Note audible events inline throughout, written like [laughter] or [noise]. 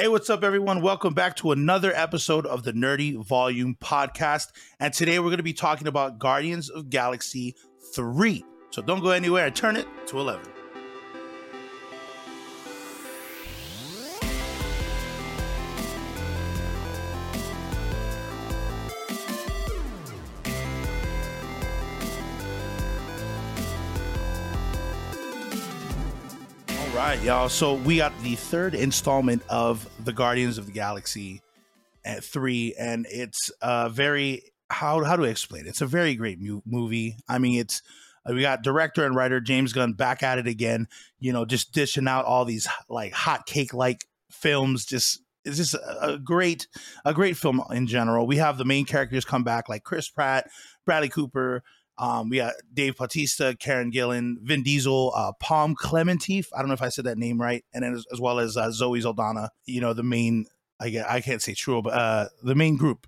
Hey, what's up, everyone? Welcome back to another episode of the Nerdy Volume Podcast. And today we're going to be talking about Guardians of Galaxy 3. So don't go anywhere turn it to 11. Right, y'all. So we got the third installment of the Guardians of the Galaxy at three, and it's a very how how do I explain? it? It's a very great mu- movie. I mean, it's uh, we got director and writer James Gunn back at it again. You know, just dishing out all these like hot cake like films. Just it's just a, a great a great film in general. We have the main characters come back like Chris Pratt, Bradley Cooper. Um, we got Dave Bautista, Karen Gillan, Vin Diesel, uh, Pom Klementieff. I don't know if I said that name right, and as, as well as uh, Zoe Saldana. You know, the main I get I can't say true, but uh, the main group.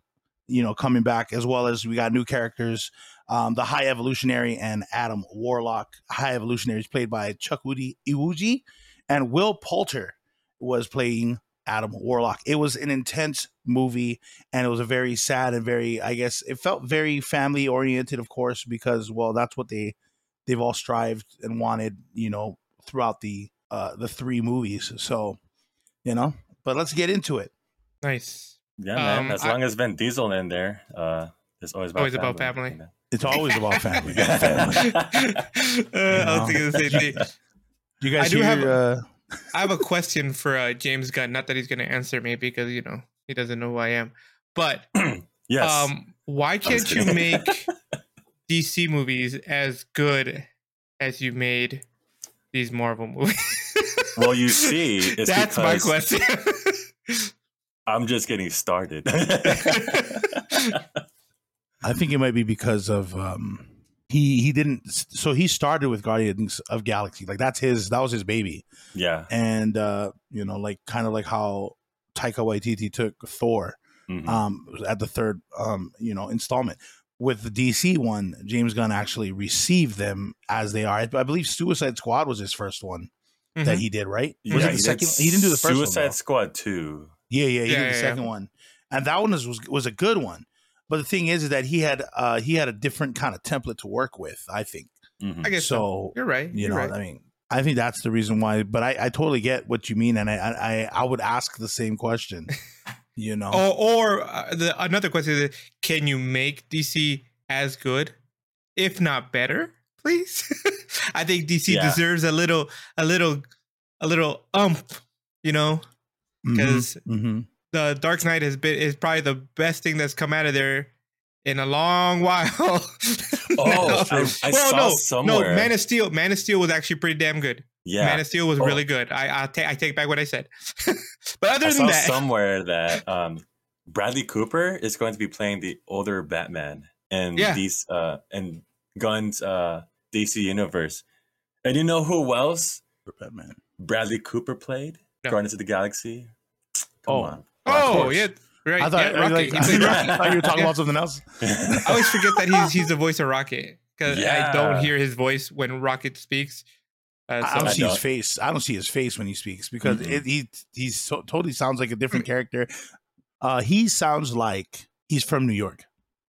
You know, coming back as well as we got new characters. Um, the High Evolutionary and Adam Warlock. High Evolutionary is played by Chukwudi Iwuji, and Will Poulter was playing Adam Warlock. It was an intense movie and it was a very sad and very I guess it felt very family oriented of course because well that's what they they've all strived and wanted, you know, throughout the uh the three movies. So, you know, but let's get into it. Nice. Yeah, man. Um, as I- long as Vin Diesel in there, uh, it's always about Always family. about family. It's always about [laughs] family. family. [laughs] Uh, I was thinking the same thing. You guys I do hear have- uh I have a question for uh, James Gunn. Not that he's going to answer me because you know he doesn't know who I am. But [clears throat] yes. um, why can't you [laughs] make DC movies as good as you made these Marvel movies? [laughs] well, you see, it's That's my question. [laughs] I'm just getting started. I think it might be because of um he he didn't so he started with Guardians of Galaxy. Like that's his that was his baby. yeah. And uh, you know, like kind of like how Taika Waititi took Thor Mhm. um at the third um, you know, installment. With the DC one, James Gunn actually received them as they are. I, I believe Suicide Squad was his first one that Mhm. he did, right? yeah, was it he the did second? He didn't do the first Suicide one. though. Squad 2. Yeah, yeah, he Yeah, did yeah, the yeah. second one, and that one was, was was a good one. But the thing is, is that he had uh he had a different kind of template to work with. I think Mhm. I guess so. so. You're right. You You're know, right. I mean, I think that's the reason why. But I, I totally get what you mean, and I I I would ask the same question. [laughs] You know, Or, or uh, the another question is: Can you make DC as good, if not better? Please, [laughs] I think DC Yeah. deserves a little, a little, a little ump. You know, because mhm. the Dark Knight has been is probably the best thing that's come out of there in a long while. [laughs] Oh, I, I well, saw no, somewhere. no, Man of Steel. Man of Steel was actually pretty damn good. yeah. Man of Steel was Oh. really good. I I, ta- I take back what I said. [laughs] but other I than saw that, somewhere [laughs] that um, Bradley Cooper is going to be playing the older Batman in Yeah. these uh in Gunn's uh DC universe. And you know who else For Batman. Bradley Cooper played? No. Guardians of the Galaxy. Come Oh. on. oh course. yeah, right. I thought, yeah, Rocket. like, He I thought you were talking [laughs] Yeah. about something else. I always forget that he's he's the voice of Rocket because I don't hear his voice when Rocket speaks. Uh, I don't I see his don't. face. I don't see his face when he speaks because Mhm. it, he he so, totally sounds like a different character. Uh, he sounds like he's from New York. [laughs]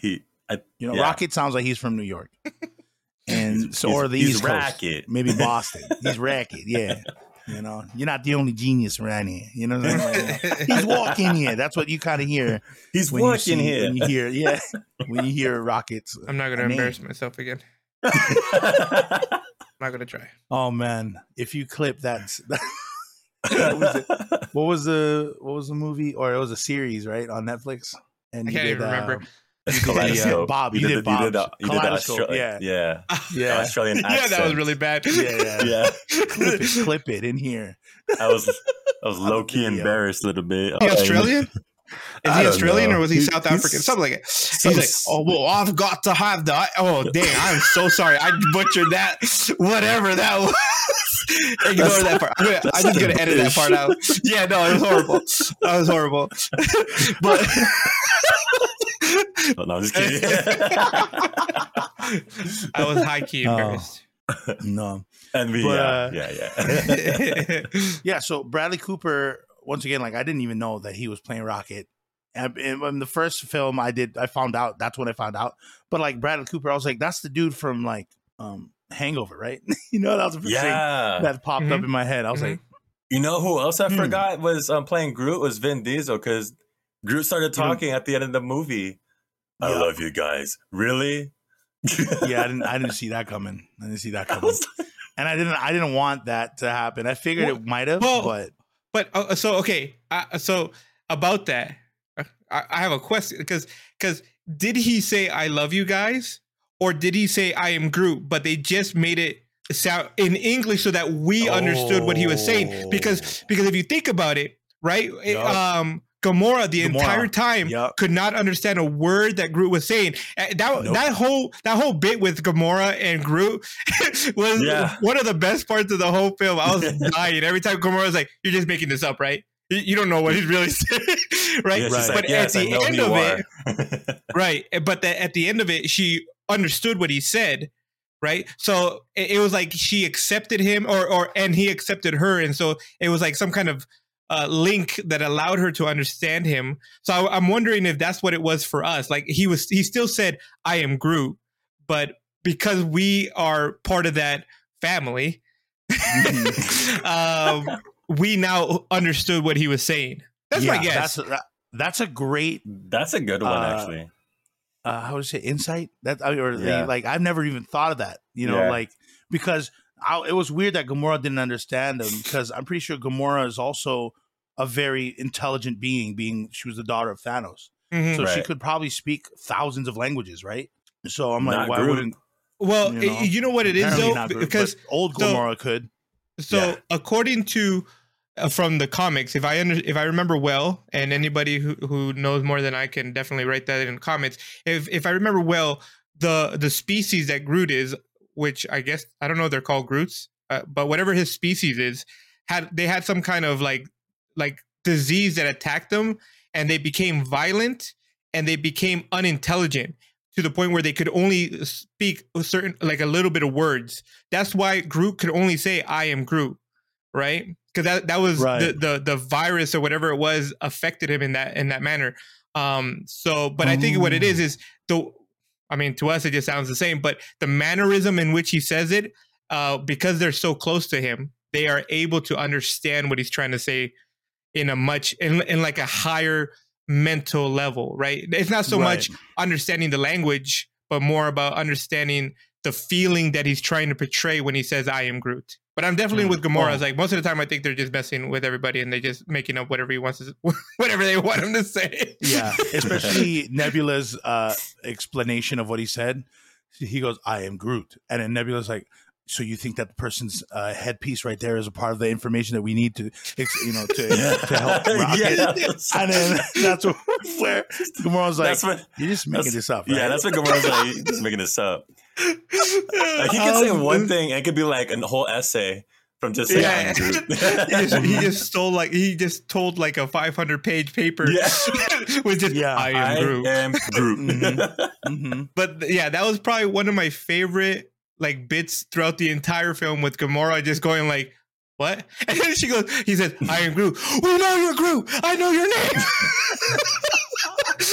he, I, You know, Yeah. Rocket sounds like he's from New York, [laughs] and He's- so or he's- the he's East Coast, Racket. maybe Boston. he's Racket, yeah. You know, you're not the only genius around here. You know, what I'm saying? [laughs] he's walking here. That's what you kind of hear [laughs] He's when you see, here. When you hear, yeah, [laughs] when you hear Rockets. I'm not gonna name. embarrass myself again. I'm not gonna try. Oh man, if you clip that, what was? What was the what was the movie or it was a series right on Netflix? And I you can't did, even remember. um, uh, Kaleidoscope. Bob, you, You did, did, Bob. you did, the- you did Austra- yeah, yeah, [laughs] yeah, Australian accent. [laughs] yeah, that was really bad. [laughs] yeah, yeah. Yeah, clip it, clip it in here. I was, I was low key embarrassed a little bit. Is he Australian? Is he Australian know. or was he He- South he's- African? Something like it. He's some- like, oh well, I've got to have that. Oh dang, I'm so sorry. I butchered that. Whatever that was. Ignore That's- that part. I'm, gonna, I'm just gonna edit that part out. Yeah, no, it was horrible. That was horrible. but [laughs] Oh, no, I'm just kidding. [laughs] I was high key Oh. embarrassed. [laughs] No, and we, But, yeah, uh, yeah, yeah. yeah. So Bradley Cooper once again, like I didn't even know that he was playing Rocket. And in, in the first film, I did. I found out. That's when I found out. But like Bradley Cooper, I was like, that's the dude from like um Hangover, right? you know, that was the first thing Yeah. that popped up Mhm. in my head. I was Mhm. like, You know who else I Hmm. forgot was um, playing Groot was Vin Diesel because Groot started You know- talking at the end of the movie. I Yeah. love you guys. Really? [laughs] yeah, I didn't. I didn't see that coming. I didn't see that coming. and I didn't. I didn't want that to happen. I figured Well- it might have, well, but But uh, so okay, uh, so about that, uh, I, I have a question because because did he say "I love you guys" or did he say "I am Groot"? But they just made it sound in English so that we understood what he was saying. Because because if you think about it, right, it- um, Gamora the Gamora. entire time Yup. could not understand a word that Groot was saying. That Nope. that whole that whole bit with Gamora and Groot [laughs] was Yeah. one of the best parts of the whole film. I was [laughs] dying every time Gamora was like, "You're just making this up, right? You, you don't know what he's really [laughs] saying, right?" Yeah, Right. like, But yes, at the end of it, right? But the, at the end of it, she understood what he said, right? So it, it was like she accepted him, or or and he accepted her, and so it was like some kind of uh, link that allowed her to understand him. So I, I'm wondering if that's what it was for us. Like he was, he still said, "I am Groot," but because we are part of that family, [laughs] um, we now understood what he was saying. That's my guess. That's that, that's a great. That's a good one, Uh, actually. Uh, how would you say insight? That or Yeah. like I've never even thought of that. You know, Yeah. like because I, it was weird that Gamora didn't understand him because I'm pretty sure Gamora is also a very intelligent being. Being she was the daughter of Thanos, Mhm. so she could probably speak thousands of languages, right? So I'm like, Not why Groot. wouldn't Well, you you know, know, you know what it is though, Groot, because but old so- Gamora could. So Yeah. according to uh, from the comics, if I under, if I remember well, and anybody who, who knows more than I can definitely write that in the comments. If if I remember well, the the species that Groot is, which I guess I don't know, if they're called Groots, uh, but whatever his species is, had they had some kind of like like disease that attacked them, and they became violent and they became unintelligent to the point where they could only speak a certain like a little bit of words. That's why Groot could only say "I am Groot," right? Because that that was the, Right. the the virus or whatever it was affected him in that in that manner. Um. So, but I think what it is Oh. is the. I mean, to us it just sounds the same, but the mannerism in which he says it, uh, because they're so close to him, they are able to understand what he's trying to say in a much in, in like a higher mental level, right? It's not so Right. much understanding the language, but more about understanding the feeling that he's trying to portray when he says "I am Groot." But I'm definitely Mm. with Gamora. Oh. It's like most of the time, I think they're just messing with everybody and they're just making up whatever he wants, to, [laughs] whatever they want him to say. Yeah, [laughs] especially Nebula's uh, explanation of what he said. He goes, "I am Groot," and then Nebula's like, "So you think that the person's uh, headpiece right there is a part of the information that we need to, you know, to, [laughs] to help [laughs] Rocket?" yeah. And then that's where Gamora's like, that's what. "You're just making this up." Yeah, that's what Gamora's like. He's just making this up. Like, he can say Um, one thing and it could be like a whole essay from just saying Yeah. [laughs] He, just, he just stole like he just told like a 500 page paper Yeah. with just Yeah, I am I Groot. am Groot. Mhm. Mhm. but yeah, that was probably one of my favorite like bits throughout the entire film with Gamora just going like, "What?" [laughs] And then she goes, "He says, I am Groot. We know you're Groot. I know your name."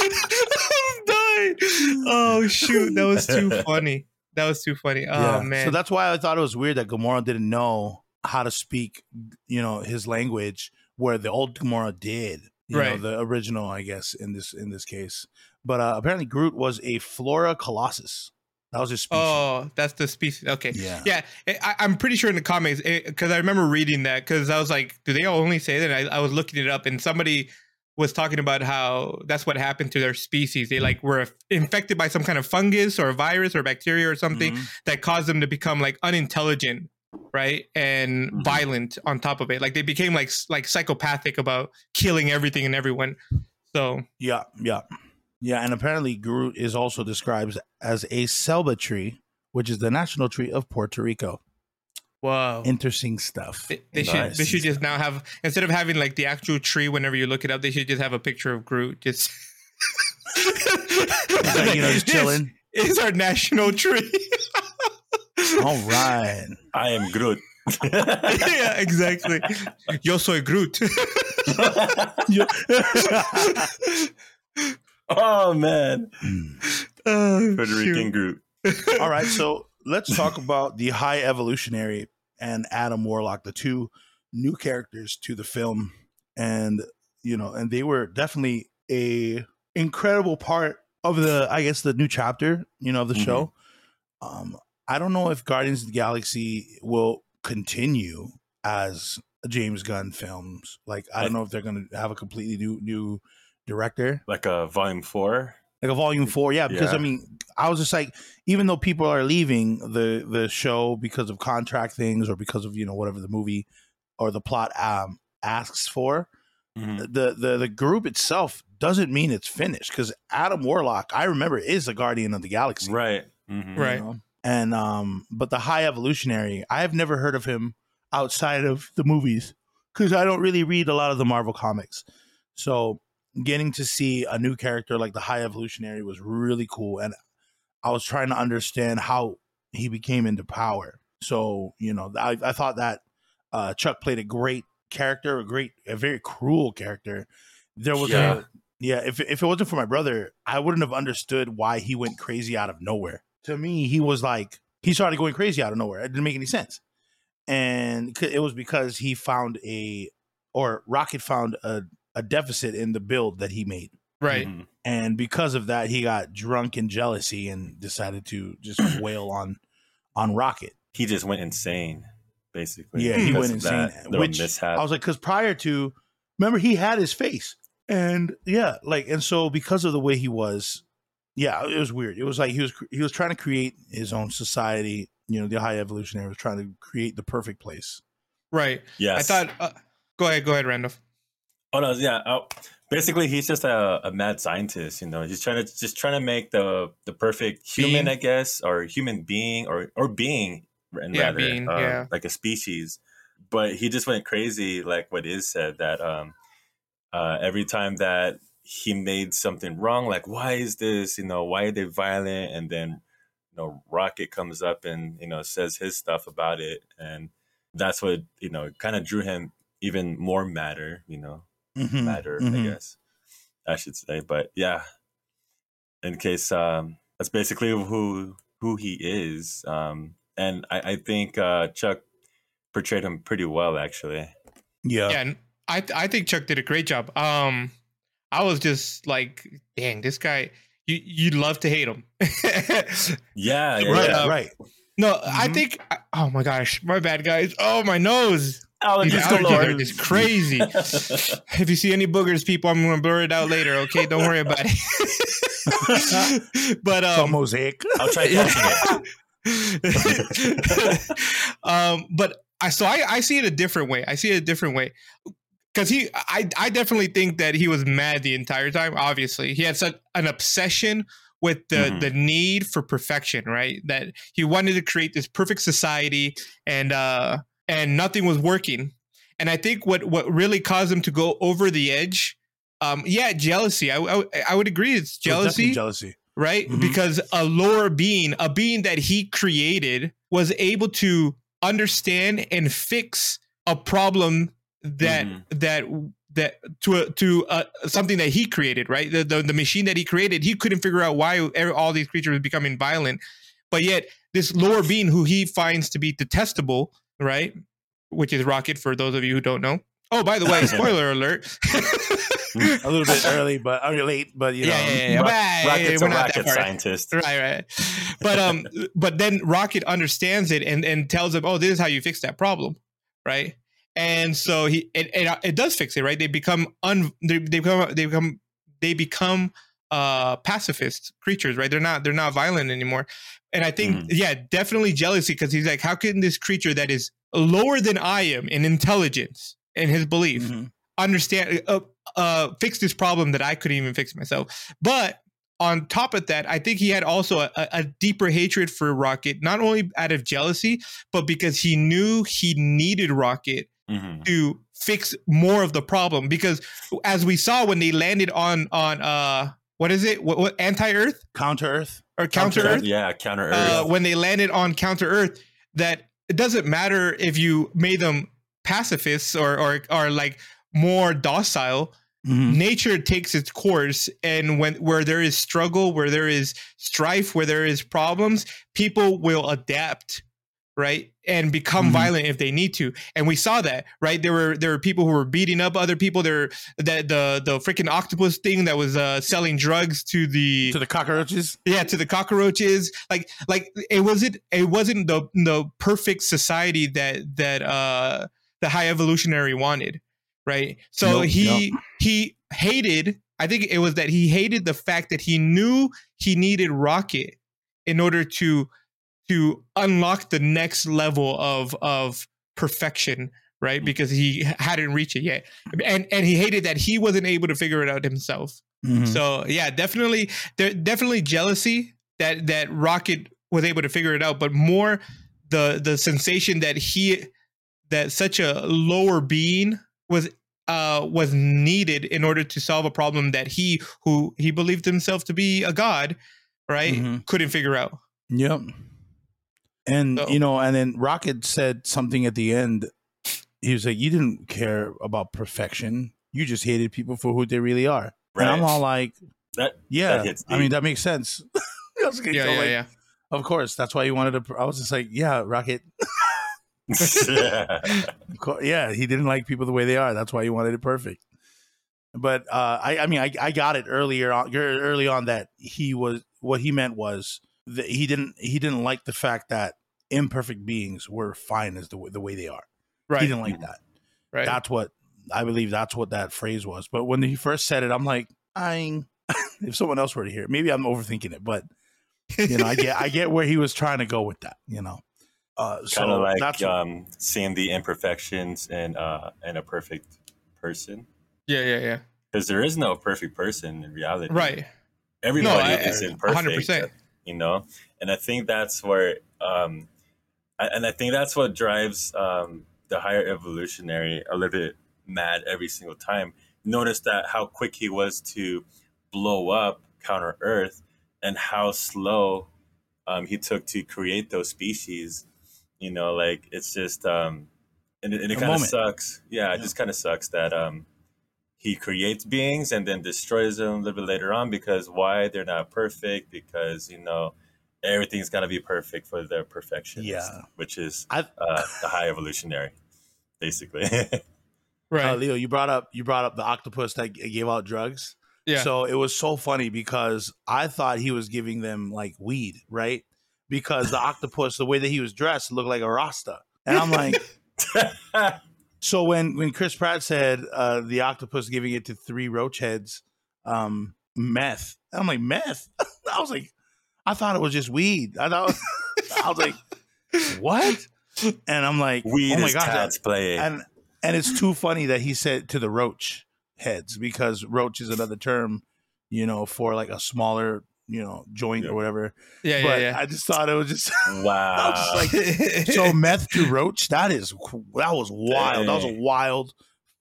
[laughs] I'm dying. Oh shoot, that was too [laughs] funny. That was too funny. Oh Yeah. man. So that's why I thought it was weird that Gamora didn't know how to speak, you know, his language, where the old Gamora did. You know, Right. the original, I guess, in this in this case. But uh, apparently, Groot was a Flora Colossus. That was his species. oh, that's the species. Okay. yeah. Yeah, I, I'm pretty sure in the comics because I remember reading that because I was like, do they only say that? I, I was looking it up and somebody was talking about how that's what happened to their species. They like were infected by some kind of fungus or virus or bacteria or something Mhm. that caused them to become like unintelligent, right, and Mhm. violent on top of it. Like they became like like psychopathic about killing everything and everyone. So Yeah. Yeah. Yeah. And apparently, Groot is also described as a ceiba tree, which is the national tree of Puerto Rico. Wow. Interesting stuff. They, they should they should just now have instead of having like the actual tree whenever you look it up, they should just have a picture of Groot just [laughs] Like, you know, just This chilling. is our national tree. [laughs] All right. I am Groot. [laughs] yeah, exactly. Yo soy Groot. Oh man, Oh, Puerto shoot. Rican group. [laughs] All right, so let's talk about the High Evolutionary and Adam Warlock, the two new characters to the film, and you know, and they were definitely a incredible part of the, I guess, the new chapter, you know, of the Mhm. show. Um, I don't know if Guardians of the Galaxy will continue as James Gunn films. Like, I don't know if they're going to have a completely new new director Like a volume four. like a volume four yeah because i mean i was just like even though people are leaving the the show because of contract things or because of you know whatever the movie or the plot um asks for Mhm. the the the group itself doesn't mean it's finished because adam warlock i remember is a guardian of the galaxy Right. Mhm. you Right. know? and um but the high evolutionary i have never heard of him outside of the movies because i don't really read a lot of the marvel comics so getting to see a new character like the high evolutionary was really cool and i was trying to understand how he became into power. So you know i, I thought that uh chuck played a great character a great a very cruel character. There was Yeah. a yeah. If, if it wasn't for my brother i wouldn't have understood why he went crazy out of nowhere. To me he was like he started going crazy out of nowhere. It didn't make any sense. And it was because he found a or rocket found a, a deficit in the build that he made Right. Mhm. and because of that he got drunk in jealousy and decided to just [clears throat] wail on on rocket He just went insane, basically. Yeah, he went insane, that which mishap. I was like, because prior to, remember, he had his face, and yeah, like, and so because of the way he was, yeah, it was weird. It was like he was he was trying to create his own society. You know, the high evolutionary was trying to create the perfect place. Right. yes. I thought. Uh, go ahead. Go ahead, Randolph. Oh no, yeah. Oh, basically, he's just a, a mad scientist. You know, he's trying to just trying to make the the perfect human, Being. I guess, or human being, or or being, and Yeah, rather, being, uh, yeah. like a species. But he just went crazy, like what is said that um, uh, every time that he made something wrong, like why is this? You know, why are they violent? And then you know, Rocket comes up and you know says his stuff about it, and that's what you know kind of drew him even more madder. You know Mhm, matter, I mhm. guess I should say. But yeah, in case um, that's basically who who he is, um, and I, I think uh, Chuck portrayed him pretty well, actually. Yeah, Yeah, and I I think Chuck did a great job. Um, I was just like, dang, this guy. You you'd love to hate him. [laughs] Yeah, yeah, right, yeah. right. no, I Mhm. think. Oh my gosh, my bad, guys. Oh my nose. These Allergies allergies galore. are just crazy. [laughs] if you see any boogers, people, I'm gonna blur it out later. Okay, don't worry about it. [laughs] but It's a um, mosaic. I'll try catching it. [laughs] um, but I so I, I see it a different way. I see it a different way because he I I definitely think that he was mad the entire time. Obviously, he had such an obsession with the Mhm. the need for perfection, right? That he wanted to create this perfect society, and uh, and nothing was working. And I think what what really caused him to go over the edge. Um, yeah, jealousy. I, I I would agree. It's It was jealousy jealousy. right? Mhm. Because a lower being, a being that he created, was able to understand and fix a problem that Mhm. that that to a, to uh something that he created, right? The, the the machine that he created, he couldn't figure out why all these creatures were becoming violent, but yet this lower being who he finds to be detestable, right? Which is Rocket, for those of you who don't know. Oh, by the way, [laughs] spoiler alert. A little bit early, but I mean, late, but you know, yeah, yeah, yeah. But, Rocket's we're a rocket scientist. right right but um but then rocket understands it and and tells him oh this is how you fix that problem right and so he it, it, it does fix it right they become un they, they become they become they become uh pacifist creatures right they're not they're not violent anymore and i think Mhm. yeah definitely jealousy because he's like how can this creature that is lower than i am in intelligence in his belief Mhm. understand uh, uh fix this problem that I couldn't even fix myself. But on top of that, I think he had also a, a deeper hatred for Rocket, not only out of jealousy, but because he knew he needed Rocket Mhm. to fix more of the problem. Because as we saw when they landed on on uh what is it? What, what anti Earth Counter Earth. Or Counter Earth? Yeah, counter Earth. uh, when they landed on counter Earth that it doesn't matter if you made them pacifists or or or like more docile, Mhm. nature takes its course and when where there is struggle where there is strife where there is problems people will adapt right and become Mhm. violent if they need to. And we saw that right? There were there were people who were beating up other people. There that the the freaking octopus thing that was uh selling drugs to the to the cockroaches. yeah to the cockroaches. Like like it wasn't it wasn't the the perfect society that that uh the high evolutionary wanted right? So Nope, he he hated i think it was that he hated the fact that he knew he needed rocket in order to to unlock the next level of of perfection right because he hadn't reached it yet and and he hated that he wasn't able to figure it out himself Mhm. so yeah, definitely there definitely jealousy that that Rocket was able to figure it out, but more the the sensation that he that such a lower being was uh was needed in order to solve a problem that he who he believed himself to be a god, right? Mhm. Couldn't figure out. Yep. And So- you know, and then Rocket said something at the end. He was like, "You didn't care about perfection. You just hated people for who they really are." And I'm all like, That "Yeah, that hits I mean that makes sense." [laughs] I was Yeah, so, yeah, like, yeah. Of course, that's why you wanted to. I was just like, "Yeah, Rocket. [laughs] Of yeah, he didn't like people the way they are. That's why he wanted it perfect." But uh, I, I mean, I, I got it earlier on, early on that he was what he meant was that he didn't he didn't like the fact that imperfect beings were fine as the way, the way they are. Right. He didn't like that. right. That's what I believe. That's what that phrase was. But when he first said it, I'm like, I. [laughs] if someone else were to hear it, maybe I'm overthinking it. But you know, I get I get where he was trying to go with that. You know, uh, so kind of like that's um, seeing the imperfections in uh, in a perfect person, yeah, yeah, yeah. because there is no perfect person in reality. Right. Everybody I- is I- imperfect. 100%. You know, and I think that's where, um, I, and I think that's what drives um, the higher evolutionary a little bit mad every single time. Notice that how quick he was to blow up Counter Earth, and how slow um, he took to create those species. You know, like it's just, um, and it, and it kind of sucks. Yeah, it just kind of sucks that um, he creates beings and then destroys them a little bit later on because why they're not perfect because you know everything's got to be perfect for their perfection Yeah. which is uh, the high evolutionary basically [laughs] Right. uh, Leo, you brought up you brought up the octopus that gave out drugs. yeah. So it was so funny because I thought he was giving them like weed, right? Because the [laughs] octopus, the way that he was dressed, looked like a Rasta, and I'm like, [laughs] so when when Chris Pratt said uh, the octopus giving it to three roach heads, um, meth, I'm like meth. [laughs] I was like, I thought it was just weed. I thought I was like, what? And I'm like, [laughs] weed oh my god, cats playing and and it's too funny that he said to the roach heads because roach is another term, you know, for like a smaller, you know, joint Yeah. or whatever. yeah, but yeah, I just thought it was just [laughs] wow was [laughs] yeah. so meth to roach. That is that was wild. That was a wild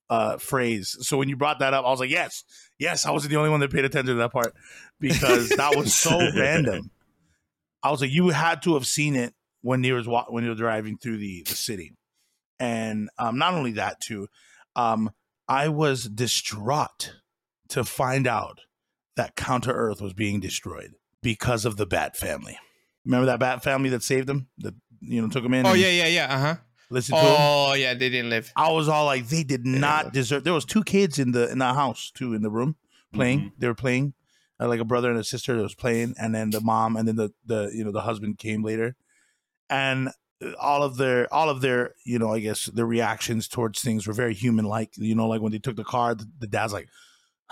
uh phrase. So when you brought that up, I was like, yes, yes, I wasn't the only one that paid attention to that part because that was so [laughs] random. I was like, you had to have seen it when he was when he was driving through the the city, and um, not only that too, um, I was distraught to find out that Counter Earth was being destroyed because of the Bat Family. Remember that Bat Family that saved him, that you know took him in. oh yeah, yeah, yeah. Uh huh. listened to him. Oh yeah, they didn't live. I was all like, they did not deserve. There was two kids in the in the house too in the room playing. Mhm. They were playing, uh, like a brother and a sister that was playing, and then the mom, and then the the you know the husband came later, and all of their all of their you know I guess their reactions towards things were very human like. You know, like when they took the car, the, the dad's like,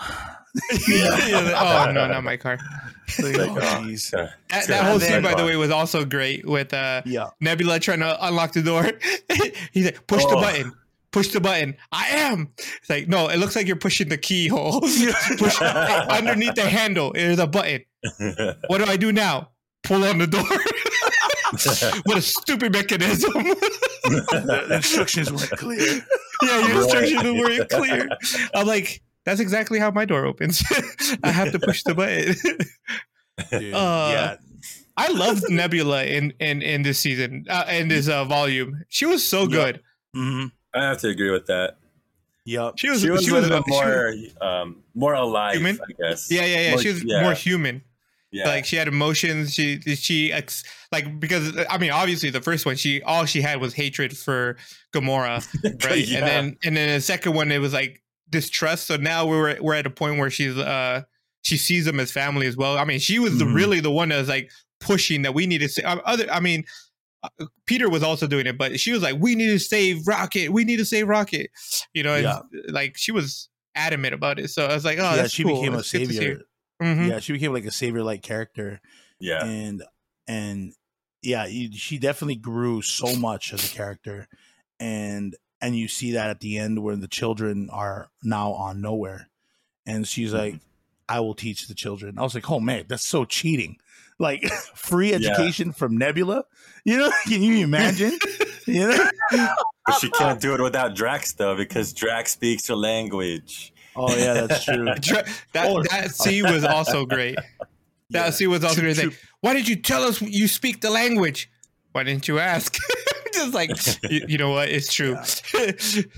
[laughs] oh no, not my car. [laughs] like, Like, oh, That, that whole scene, by the way, was also great with uh, yeah, Nebula trying to unlock the door. [laughs] He's like, push the Oh. button. Push the button. I am. It's like, no, it looks like you're pushing the keyhole. push underneath the handle. There's a button. What do I do now? Pull on the door. what a stupid mechanism. the, the instructions weren't clear. yeah, your instructions weren't clear. I'm like, that's exactly how my door opens. [laughs] I have to push the button. Dude, [laughs] Uh, yeah, I loved Nebula in in in this season, uh, in this uh, volume. She was so Yeah. good. hmm i have to agree with that Yep. She was She was she a was, little bit she was- more um more alive, Human? I guess. yeah, yeah, yeah. More- she was yeah, more human. yeah. Like she had emotions. She she ex, like because I mean obviously the first one she all she had was hatred for Gamora, [laughs] right? Yeah. And then and then the second one it was like distrust. So now we're we're at a point where she's uh she sees them as family as well. I mean she was the Mhm. really the one that was like pushing that we need to say other. I mean. uh, Peter was also doing it, but she was like, "We need to save Rocket. We need to save Rocket." You know, and, Yeah. like she was adamant about it. So I was like, "Oh, yeah, that's she cool. became a That's good savior. her. Mhm. Yeah, she became like a savior like character. yeah. and and yeah she definitely grew so much as a character and and you see that at the end where the children are now on Knowhere and she's mm-hmm. like i will teach the children i was like oh man that's so cheating like [laughs] free Yeah. education from nebula you know [laughs] can you imagine [laughs] you know But she can't do it without Drax though, because Drax speaks her language. oh yeah that's true Dra- that Oh. that scene was also great. That Yeah. scene was also Troop, great. Like, Why did you tell us you speak the language? Why didn't you ask? [laughs] Just like you, you know what? It's true.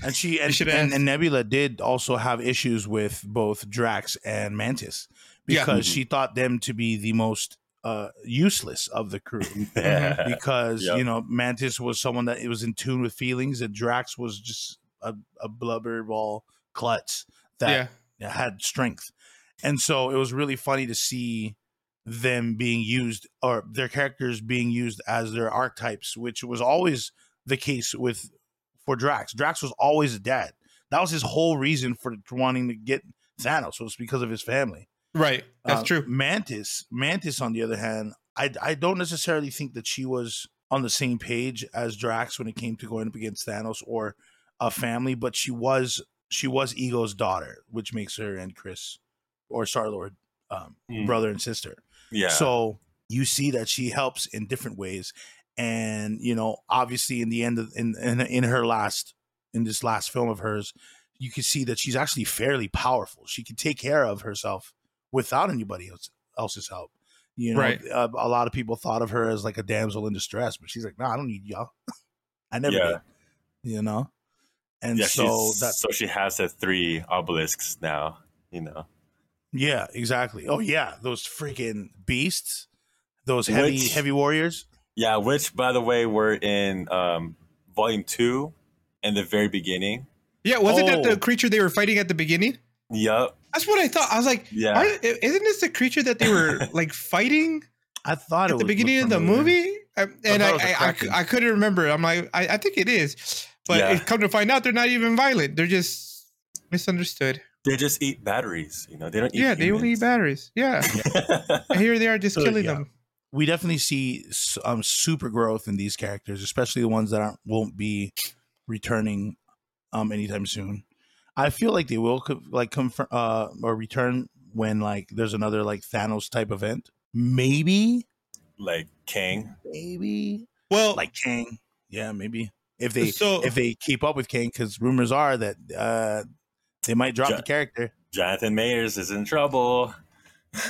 And she [laughs] and, should and, and Nebula did also have issues with both Drax and Mantis Yeah. because Mhm. she thought them to be the most uh, useless of the crew. [laughs] Because Yep. you know Mantis was someone that was in tune with feelings, and Drax was just a, a blubber ball klutz yeah, that had strength. And so it was really funny to see them being used or their characters being used as their archetypes, which was always the case with for Drax. Drax was always a dad. That was his whole reason for wanting to get Thanos was because of his family. right. That's Uh, true. Mantis, Mantis, on the other hand, I I don't necessarily think that she was on the same page as Drax when it came to going up against Thanos or a family, but she was she was Ego's daughter, which makes her and Chris or Star Lord um, Mm. brother and sister. Yeah. So you see that she helps in different ways, and you know, obviously, in the end of in in, in her last in this last film of hers, you can see that she's actually fairly powerful. She can take care of herself without anybody else, else's help. You know, Right. a, a lot of people thought of her as like a damsel in distress, but she's like, "No, I don't need y'all. [laughs] I never Yeah. did." You know, and yeah, so that so she has the three obelisks now, you know. Yeah, exactly. Oh yeah, those freaking beasts, those heavy Which- heavy warriors. Yeah, which by the way were in um volume two in the very beginning. Yeah, wasn't that Oh. the creature they were fighting at the beginning? Yep. That's what I thought. I was like, Yeah. isn't this the creature that they were [laughs] like fighting I thought it at the was beginning of the movie? And thought I, it was a I, I, Kraken. I couldn't remember. I'm like, I, I think it is, but Yeah. it come to find out they're not even violent. They're just misunderstood. They just eat batteries, you know. They don't eat yeah, they only eat batteries. Yeah, and [laughs] here they are just So, killing yeah. them. we definitely see s- um, super growth in these characters, especially the ones that aren't, won't be returning um, anytime soon. I feel like they will co- like come fr- uh, or return when like there's another like Thanos type event. Maybe, like Kang. maybe Well, like Kang. Yeah, maybe if they so if they keep up with Kang, because rumors are that uh, they might drop Ja- the character. Jonathan Majors is in trouble.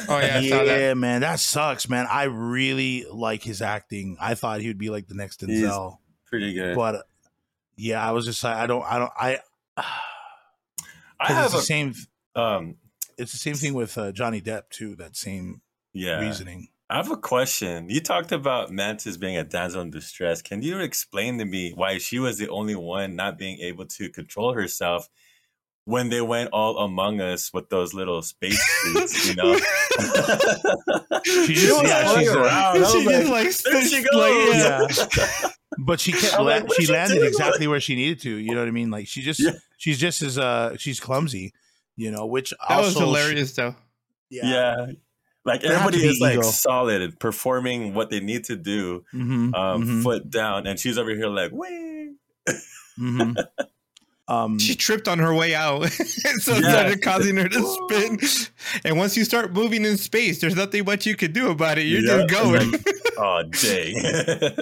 oh yeah, I saw that. yeah, man, that sucks, man. I really like his acting. I thought he would be like the next He's- Denzel. Pretty good. but uh, yeah, I was just like, I don't, I don't, I. [sighs] I 'cause have it's the a same. um It's the same thing with uh, Johnny Depp too. That same yeah. reasoning. I have a question. You talked about Mantis being a damsel in distress. Can you explain to me why she was the only one not being able to control herself when they went all among us with those little space [laughs] suits, you know? [laughs] She just- yeah, she's, around. I she like, just like, there she like, yeah. [laughs] But she kept. La- like, she she landed exactly where she needed to. You know what I mean? Like she just. Yeah. She's just as uh. She's clumsy. You know, which That also was hilarious though. yeah. yeah. Like There everybody to is like ego. solid and performing what they need to do, Mm-hmm, um, mhm, foot down, and she's over here like, wait. mhm. Um. She tripped on her way out, [laughs] so it Yeah. started causing her to spin. And once you start moving in space, there's nothing much you can do about it. You're Yeah, just going. [laughs] Oh dang.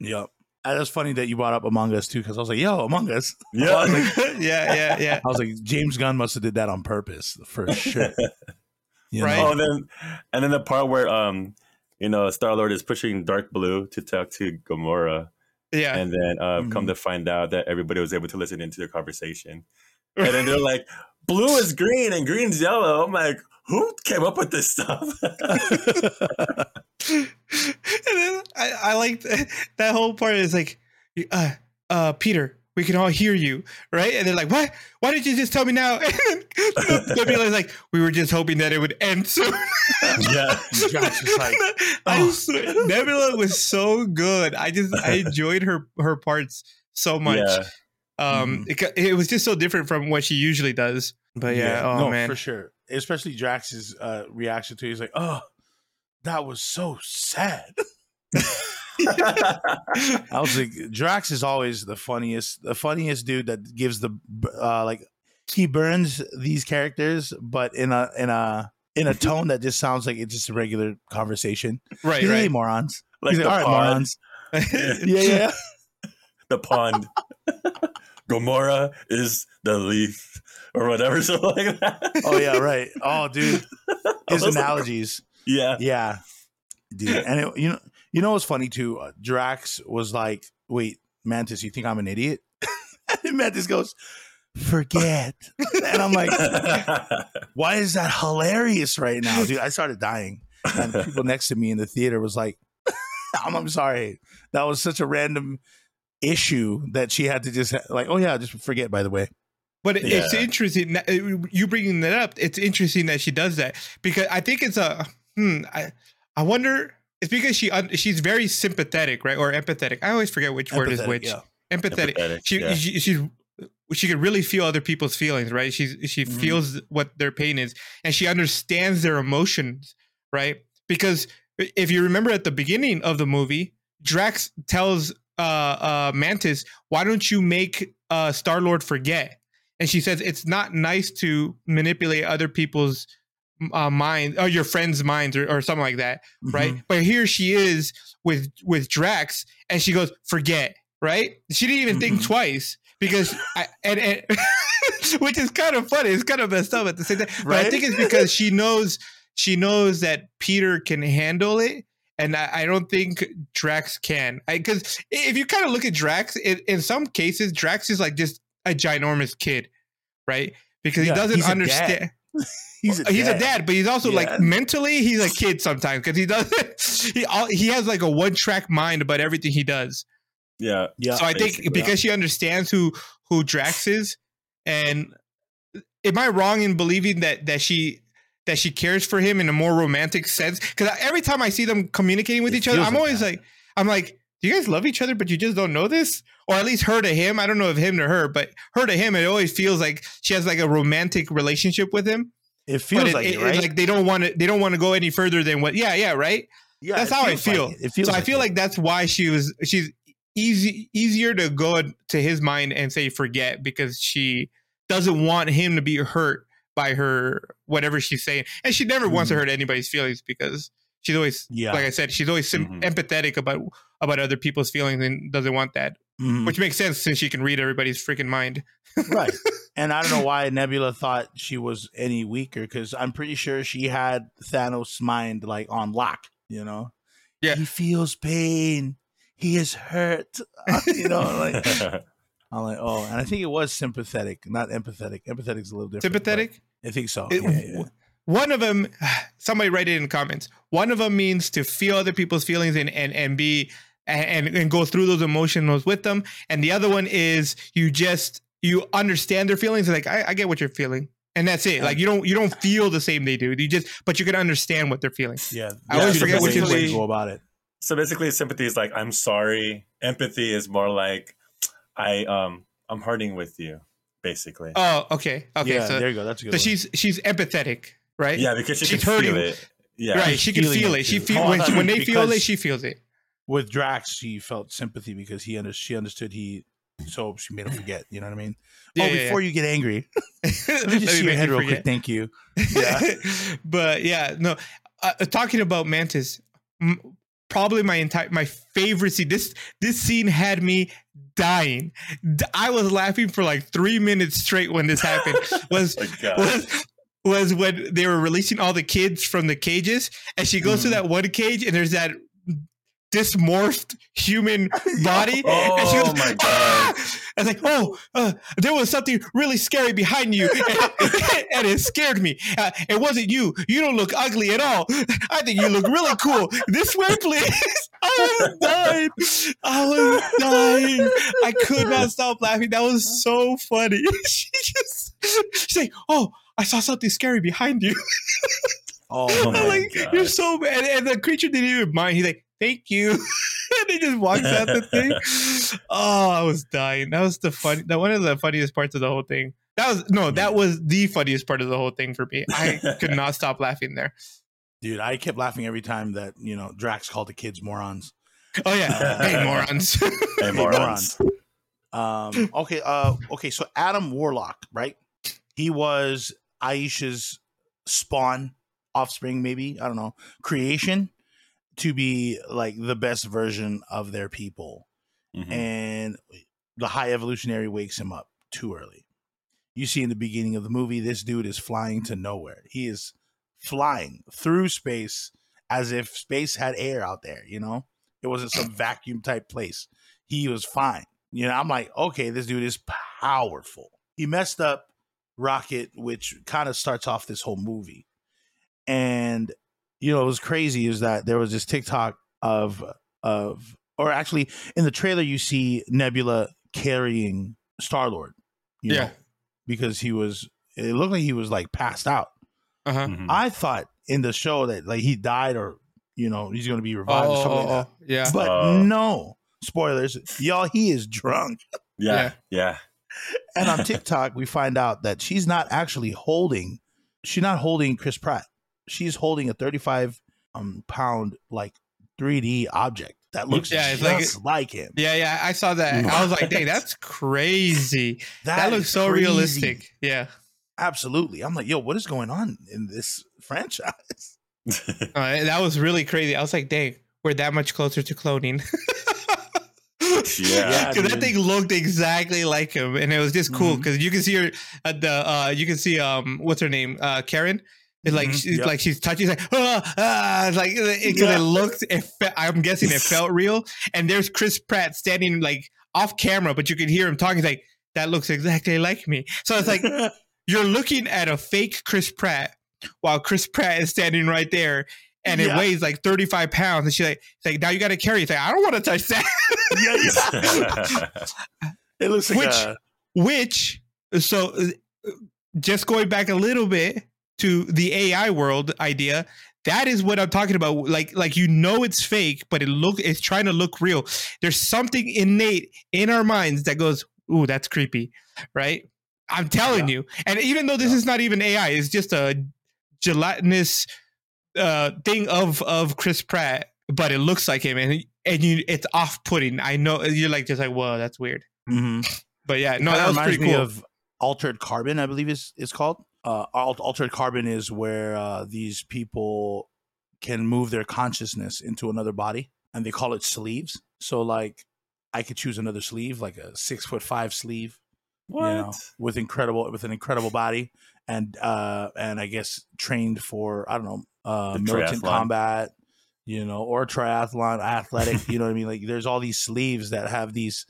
Yep. And it's funny that you brought up Among Us too, because I was like, "Yo, Among Us." yeah. I was like, [laughs] yeah, yeah, yeah. I was like, James Gunn must have did that on purpose for sure. You Right. know? Oh, and then and then the part where um, you know, Star Lord is pushing Dark Blue to talk to Gamora, Yeah. and then uh, come Mhm. to find out that everybody was able to listen into their conversation. [laughs] and then they're like, blue is green and green's yellow. I'm like, who came up with this stuff? [laughs] and then I, I like that, that whole part is like, uh, uh, Peter, we can all hear you, right? And they're like, what? Why did you just tell me now? [laughs] And then Nebula's like, we were just hoping that it would end soon. [laughs] yeah. Is [laughs] like, I oh. swear, Nebula was so good. I just I enjoyed her her parts so much. Yeah. Um, it, ca- it was just so different from what she usually does. But yeah, oh no, man, for sure. Especially Drax's uh, reaction to it. He's like, "Oh, that was so sad." I was like, Drax is always the funniest, the funniest dude that gives the uh, like he burns these characters, but in a in a in a tone that just sounds like it's just a regular conversation. right, He's like, hey, right. morons. like like, all right, pond. morons. [laughs] [laughs] Yeah, yeah. the pond. [laughs] Gamora is the leaf or whatever, something like that. Oh yeah, right. Oh, dude, his analogies. Yeah. Yeah, dude. And it, you know, you know what's funny too? Uh, Drax was like, "Wait, Mantis, you think I'm an idiot?" [laughs] and Mantis goes, "Forget." [laughs] and I'm like, "Why is that hilarious right now, dude?" I started dying, and the people next to me in the theater was like, [laughs] "I'm, I'm sorry, that was such a random." issue that she had to just ha- like oh yeah just forget by the way But it- it's interesting that- you bringing that up. It's interesting that she does that because I think it's a hmm. I I wonder. It's because she un- she's very sympathetic, right, or empathetic. I always forget which word is which. yeah. Empathetic. Empathetic, She, yeah. she she's she could really feel other people's feelings, right? She's she Mhm. feels what their pain is, and she understands their emotions, right? Because if you remember at the beginning of the movie, Drax tells uh, uh, Mantis, "Why don't you make uh, Star Lord forget?" And she says, "It's not nice to manipulate other people's uh, minds or your friends' minds or, or something like that, right?" Mhm. But here she is with with Drax, and she goes, "Forget." Right? She didn't even think Mhm. twice because I and, and [laughs] which is kind of funny. It's kind of messed up at the same time. But I think it's because she knows she knows that Peter can handle it, and I, I don't think Drax can. Because if you kind of look at Drax, in, in some cases, Drax is like just a ginormous kid, right? Because Yeah, he doesn't [laughs] he's a dad. he's a dad. but he's also Yeah. like mentally, he's a kid sometimes because he doesn't. [laughs] He all, he has like a one track mind about everything he does. Yeah. yeah so I think because she understands who who Drax is, and am I wrong in believing that that she that she cares for him in a more romantic sense? Because every time I see them communicating with It each other, I'm always like, I'm like, do you guys love each other, but you just don't know this? Or at least her to him. I don't know if him to her, but her to him, it always feels like she has like a romantic relationship with him. it feels it- like it- it, it's right like they don't want to. They don't want to go any further than what. Yeah, yeah, right. yeah that's how I feels like feel. it. Feels so I feel like that's why she was. She's easy easier to go to his mind and say forget because she doesn't want him to be hurt by her whatever she's saying, and she never wants to Mhm. hurt anybody's feelings because she's always Yeah. like I said, she's always sim- Mhm. empathetic about about other people's feelings and doesn't want that, Mhm. which makes sense since she can read everybody's freaking mind. [laughs] right. And I don't know why Nebula thought she was any weaker because I'm pretty sure she had Thanos' mind like on lock. You know, Yeah. he feels pain. He is hurt. [laughs] you know, like [laughs] I'm like, oh, and I think it was sympathetic, not empathetic. Empathetic is a little different. Sympathetic. I think so. It- yeah, yeah. One of them, [sighs] somebody write it in the comments. One of them means to feel other people's feelings and and and be and and go through those emotions with them. And the other one is you just you understand their feelings. Like I, I get what you're feeling, and that's it. Like you don't you don't feel the same they do. You just but you can understand what they're feeling. Yeah, I there's always forget different which is ways to go about it. so basically, sympathy is like I'm sorry. Empathy is more like I um I'm hurting with you, basically. Oh, okay, okay. yeah, so there you go. That's a good. so one. she's she's empathetic, right? yeah, because she she's can hurting. feel it. Yeah. right. She can feel it it. She too. feel Oh, when, when they feel it, she feels it. With Drax, she felt sympathy because he under, she understood he, so she made him [laughs] forget. You know what I mean? Yeah, oh, yeah, before you get angry, [laughs] let me just see your head real quick. Thank you. [laughs] Yeah. but yeah, no. Uh, talking about Mantis, m- probably my entire my favorite scene. This this scene had me dying. D- I was laughing for like three minutes straight when this happened. Was Oh was was when they were releasing all the kids from the cages, and she goes to Mhm. that one cage, and there's that dysmorphed human [laughs] body. Oh and she goes, my God. "Ah!" I was like, oh, uh, there was something really scary behind you, and, [laughs] and it scared me. Uh, it wasn't you. You don't look ugly at all. I think you look really cool. This way, please. [laughs] I was dying. I was dying. I could not stop laughing. That was so funny. she just, she's like, oh, I saw something scary behind you. Oh, Oh I'm my like, God. you're so bad. And the creature didn't even mind. He's like, thank you. [laughs] and he just walks out the thing. [laughs] Oh, I was dying. That was the fun. That one of the funniest parts of the whole thing. That was no, that was the funniest part of the whole thing for me. I [laughs] could not stop laughing there. dude, I kept laughing every time that you know Drax called the kids morons. Oh yeah, hey morons. Hey, morons. Um, okay, uh, okay, so Adam Warlock, right? He was Ayesha's spawn, offspring, maybe I don't know, creation to be like the best version of their people. Mhm. and the high evolutionary wakes him up too early. You see in the beginning of the movie, this dude is flying to Knowhere. He is flying through space as if space had air out there, you know? It wasn't some vacuum type place. He was fine. You know, I'm like, okay, this dude is powerful. He messed up Rocket, which kind of starts off this whole movie. And you know, it was crazy is that there was this TikTok of of or actually in the trailer you see Nebula carrying Star Lord. Yeah. know, because he was it looked like he was like passed out. Uh huh. Mhm. I thought in the show that like he died or you know he's gonna be revived or Oh, like oh, that. oh, yeah. But Oh. no. Spoilers. Y'all, he is drunk. yeah, yeah. And on TikTok, we find out that she's not actually holding she's not holding Chris Pratt. She's holding a 35 um pound like 3D object that looks Yeah, it's just like- like, him. Yeah, yeah, I saw that. I was like, [laughs] dang, that's crazy. That, looks so crazy. realistic. Yeah. Absolutely. I'm like, yo, what is going on in this [laughs] franchise? [laughs] Uh, that was really crazy. I was like, dang, we're that much closer to cloning. Yeah. because that thing looked exactly like him, and it was just cool because you can see her at the uh, you can see um what's her name uh Karen. It's like Mhm, she's yep. like she's touching, like ah, ah it's like because it, Yeah. looked. It fe- I'm guessing it [laughs] felt real. And there's Chris Pratt standing like off camera, but you can hear him talking. He's like, "That looks exactly like me." So it's like [laughs] you're looking at a fake Chris Pratt while Chris Pratt is standing right there. And it weighs like 35 pounds. And she's like, like, now you got to carry it. It's like, I don't want to touch that. yeah, [laughs] yeah. It looks like Which- a, which so uh, just going back a little bit to the AI world idea that is what I'm talking about. Like like you know it's fake but it look it's trying to look real. There's something innate in our minds that goes ooh that's creepy right? I'm telling you. And even though this is not even AI it's just a gelatinous uh thing of of Chris Pratt but it looks like him and and you it's off-putting. I know you're like just like whoa that's weird. Mhm. but yeah, no, Kinda that was reminds pretty me cool. of altered carbon, I believe is it's called. Uh, altered carbon is where uh, these people can move their consciousness into another body, and they call it sleeves. So, like, I could choose another sleeve, like a six foot five sleeve, what? you know, with incredible with an incredible body, and uh, and I guess trained for I don't know uh, militant triathlon. combat, you know, or triathlon, athletic. you know what I [laughs] mean? Like, there's all these sleeves that have these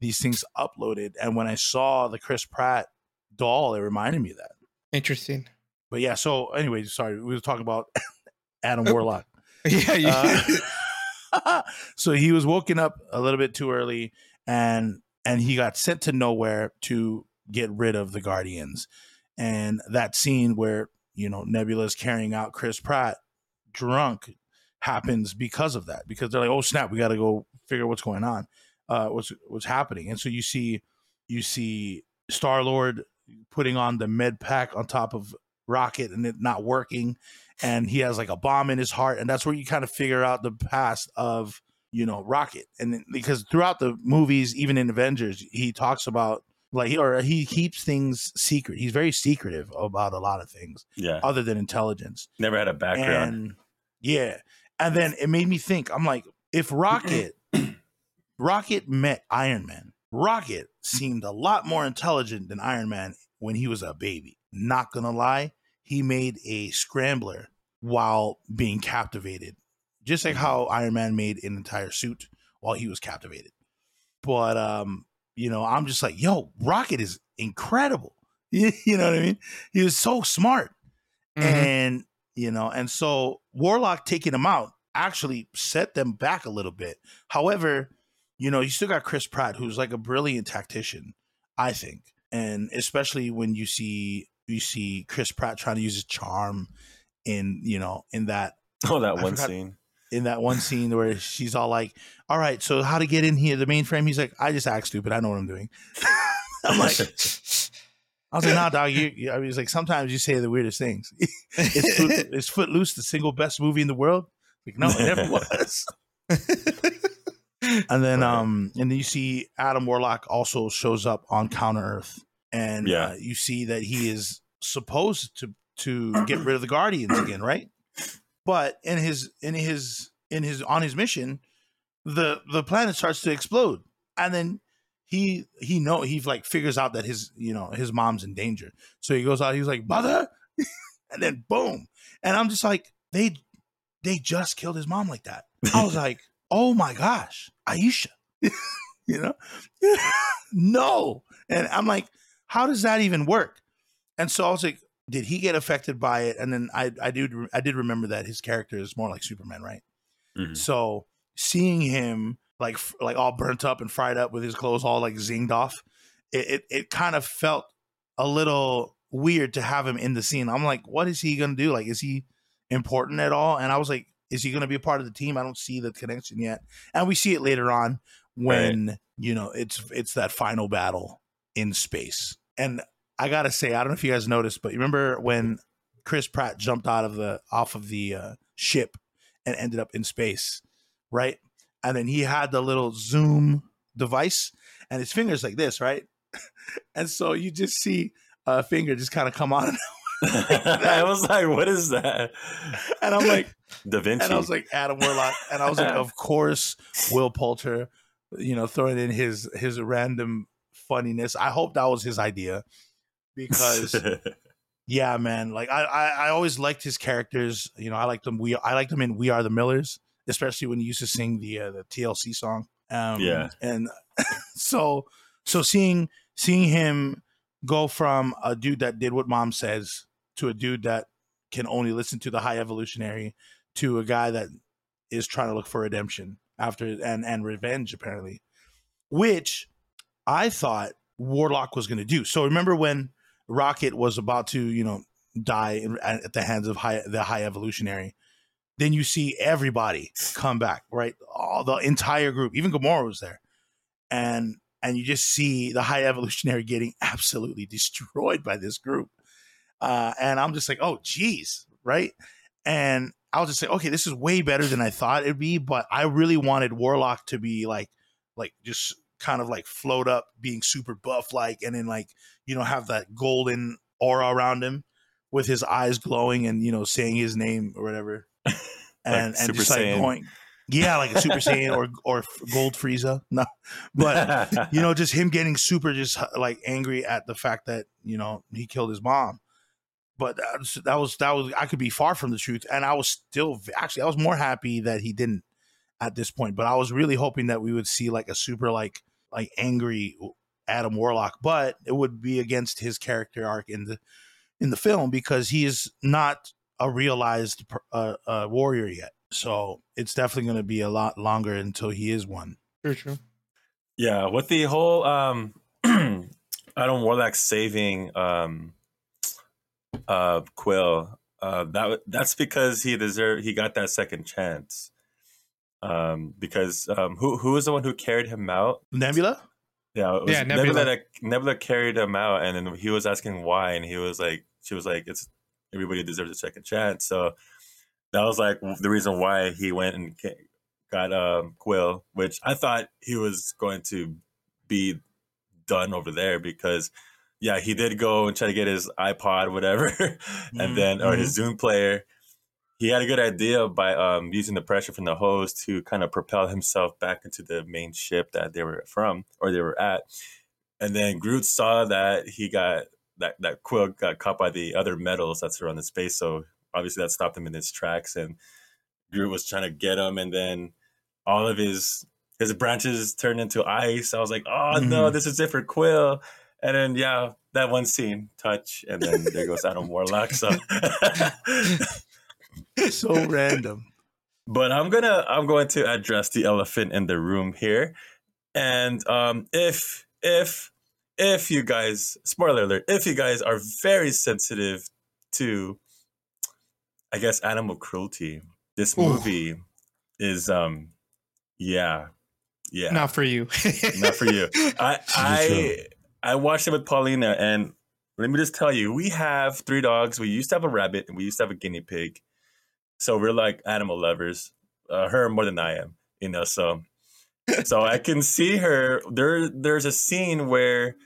these things uploaded, and when I saw the Chris Pratt doll, it reminded me of that. Interesting. But yeah, so anyway, sorry, we were talking about [laughs] Adam Warlock. [laughs] Yeah, yeah. Uh, [laughs] so he was woken up a little bit too early, and and he got sent to Knowhere to get rid of the Guardians. And that scene where you know Nebula's carrying out Chris Pratt drunk happens because of that. Because they're like, oh snap, we got to go figure out what's going on, uh, what's what's happening. And so you see you see Star Lord putting on the med pack on top of Rocket and it not working. And he has like a bomb in his heart and that's where you kind of figure out the past of you know rocket. And because throughout the movies even in avengers he talks about like or he keeps things secret. He's very secretive about a lot of things yeah. other than intelligence. Never had a background. and yeah. And then it made me think i'm like if rocket [clears throat] rocket met iron man rocket seemed a lot more intelligent than iron man when he was a baby not gonna lie he made a scrambler while being captivated just like how Iron Man made an entire suit while he was captivated. But um, you know, I'm just like, yo, Rocket is incredible. [laughs] you know what I mean? He was so smart. Mhm. And, you know, and so Warlock taking him out actually set them back a little bit. However, you know, you still got Chris Pratt, who's like a brilliant tactician, I think. And especially when you see you see Chris Pratt trying to use his charm in, you know, in that [laughs] Oh, that I one forgot- scene. in that one scene where she's all like, "All right, so how to get in here? The mainframe?" He's like, "I just act stupid. I know what I'm doing." [laughs] I'm like, I was like, "Nah, dog." You, you, I was like, sometimes you say the weirdest things. [laughs] Is, Foot, is Footloose the single best movie in the world? Like, no, it never was. [laughs] And then, Right. um, and then you see Adam Warlock also shows up on Counter Earth, and Yeah. uh, you see that he is supposed to to get rid of the Guardians [clears throat] again, right? But in his in his in his on his mission, the the planet starts to explode, and then he he know he like figures out that his you know his mom's in danger, so he goes out. He's like, "Mother," [laughs] and then boom, and I'm just like, they they just killed his mom like that. I was [laughs] like, oh my gosh, Ayesha, [laughs] you know, [laughs] no. And I'm like, how does that even work? And so I was like, did he get affected by it? And then I, I do, I did remember that his character is more like Superman, right? Mhm. So seeing him like, like all burnt up and fried up with his clothes all like zinged off, it, it, it kind of felt a little weird to have him in the scene. I'm like, what is he gonna do? Like, is he important at all? And I was like, is he gonna be a part of the team? I don't see the connection yet. And we see it later on when you know it's it's that final battle in space. And I gotta say, I don't know if you guys noticed, but you remember when Chris Pratt jumped out of the off of the uh, ship and ended up in space, right? And then he had the little zoom device, and his fingers like this, right? [laughs] and so you just see a finger just kind of come on, [laughs] [laughs] I was like, what is that? and I'm like, [laughs] Da Vinci. and I was like Adam Warlock, and I was like, of course, Will Poulter, you know, throwing in his his random funniness. I hope that was his idea because [laughs] yeah, man, like I, I I always liked his characters. You know, I liked them. We I liked them in We Are the Millers, especially when he used to sing the uh, the TLC song. Um, Yeah. and so so seeing seeing him go from a dude that did what mom says to a dude that can only listen to the high evolutionary to a guy that is trying to look for redemption after and and revenge apparently which i thought warlock was going to do. So remember when rocket was about to you know die at the hands of high the high evolutionary then you see everybody come back right? All the entire group even gamora was there. And and you just see the high evolutionary getting [laughs] absolutely destroyed by this group uh, and I'm just like, oh, geez, right? And I was just like, okay, this is way better than I thought it'd be, but I really wanted Warlock to be like, like just kind of like float up, being super buff, like, and then like, you know, have that golden aura around him with his eyes glowing and you know saying his name or whatever, [laughs] and and Super just like Saiyan. going, yeah, like a Super Saiyan or [laughs] or Gold Frieza, no, but you know, just him getting super just like angry at the fact that you know he killed his mom. But that was, that was that was I could be far from the truth, and I was still actually I was more happy that he didn't at this point. But I was really hoping that we would see like a super like like angry Adam Warlock, but it would be against his character arc in the in the film because he is not a realized uh, uh, warrior yet. So it's definitely going to be a lot longer until he is one. True, true. Yeah, with the whole um [clears throat] Adam Warlock saving um uh Quill, uh that that's because he deserved he got that second chance. Um because um who who was the one who carried him out? Nebula. Yeah, it was Yeah, Nebula. Nebula. that Nebula carried him out and then he was asking why and he was like she was like it's everybody deserves a second chance. So that was like the reason why he went and got um Quill, which I thought he was going to be done over there because yeah, he did go and try to get his iPod, whatever, [laughs] and then or his Zoom player. He had a good idea by um, using the pressure from the hose to kind of propel himself back into the main ship that they were from or they were at. And then Groot saw that he got that that Quill got caught by the other metals that surround the space, so obviously that stopped him in his tracks. And Groot was trying to get him, and then all of his his branches turned into ice. I was like, oh no, Mhm. this is it for Quill. And then yeah, that one scene, touch, and then there goes Adam [laughs] Warlock. So, so random. but I'm gonna I'm going to address the elephant in the room here, and um, if if if you guys spoiler alert, if you guys are very sensitive to, I guess animal cruelty, this Ooh. movie is um, yeah, yeah, Not for you. not for you. [laughs] I I I watched it with Paulina, and let me just tell you, we have three dogs. We used to have a rabbit, and we used to have a guinea pig. So we're like animal lovers. Uh, her more than I am, you know. So so I [laughs] can see her. There there's a scene where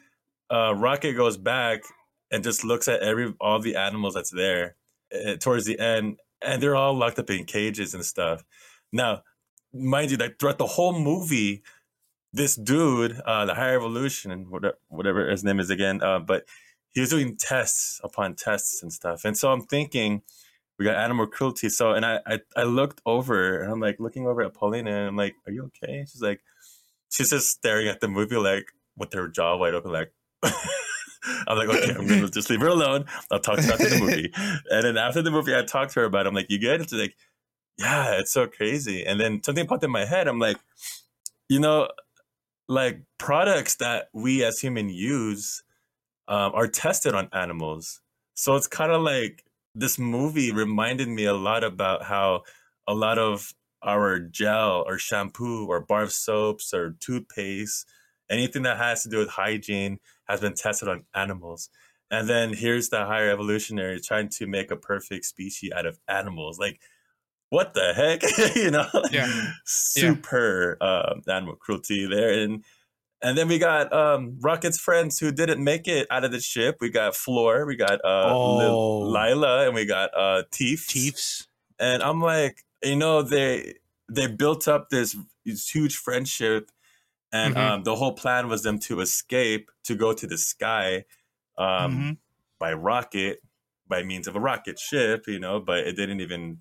uh, Rocket goes back and just looks at every all the animals that's there uh, towards the end, and they're all locked up in cages and stuff. Now, mind you, like throughout the whole movie, this dude, uh, the Higher Evolution, whatever, whatever his name is again, uh, but he was doing tests upon tests and stuff. And so I'm thinking, we got animal cruelty. So, and I, I, I looked over and I'm like looking over at Paulina and I'm like, are you okay? She's like, she's just staring at the movie like with her jaw wide open, like, [laughs] I'm like, okay, I'm gonna just leave her alone. I'll talk to her after the [laughs] movie. And then after the movie, I talked to her about it. I'm like, you good? And she's like, yeah, it's so crazy. And then something popped in my head. I'm like, you know, like products that we as humans use um, are tested on animals. So it's kind of like this movie reminded me a lot about how a lot of our gel or shampoo or bar soaps or toothpaste, anything that has to do with hygiene has been tested on animals. And then here's the higher evolutionary trying to make a perfect species out of animals. Like, what the heck? [laughs] you know, Yeah. super um, animal cruelty there. And and then we got um, Rocket's friends who didn't make it out of the ship. We got Floor, we got uh, Oh. Lil- Lylla, and we got uh, Teef. Chiefs. And I'm like, you know, they they built up this, this huge friendship, and Mhm. um, the whole plan was them to escape to go to the sky um, Mhm. by rocket by means of a rocket ship, you know. But it didn't even